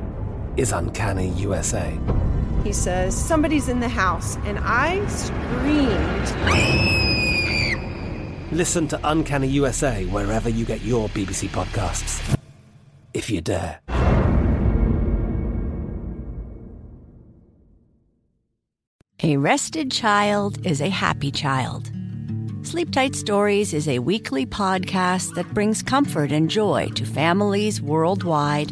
is Uncanny USA. He says, Somebody's in the house. And I screamed. Listen to Uncanny USA wherever you get your BBC podcasts, if you dare. A rested child is a happy child. Sleep Tight Stories is a weekly podcast that brings comfort and joy to families worldwide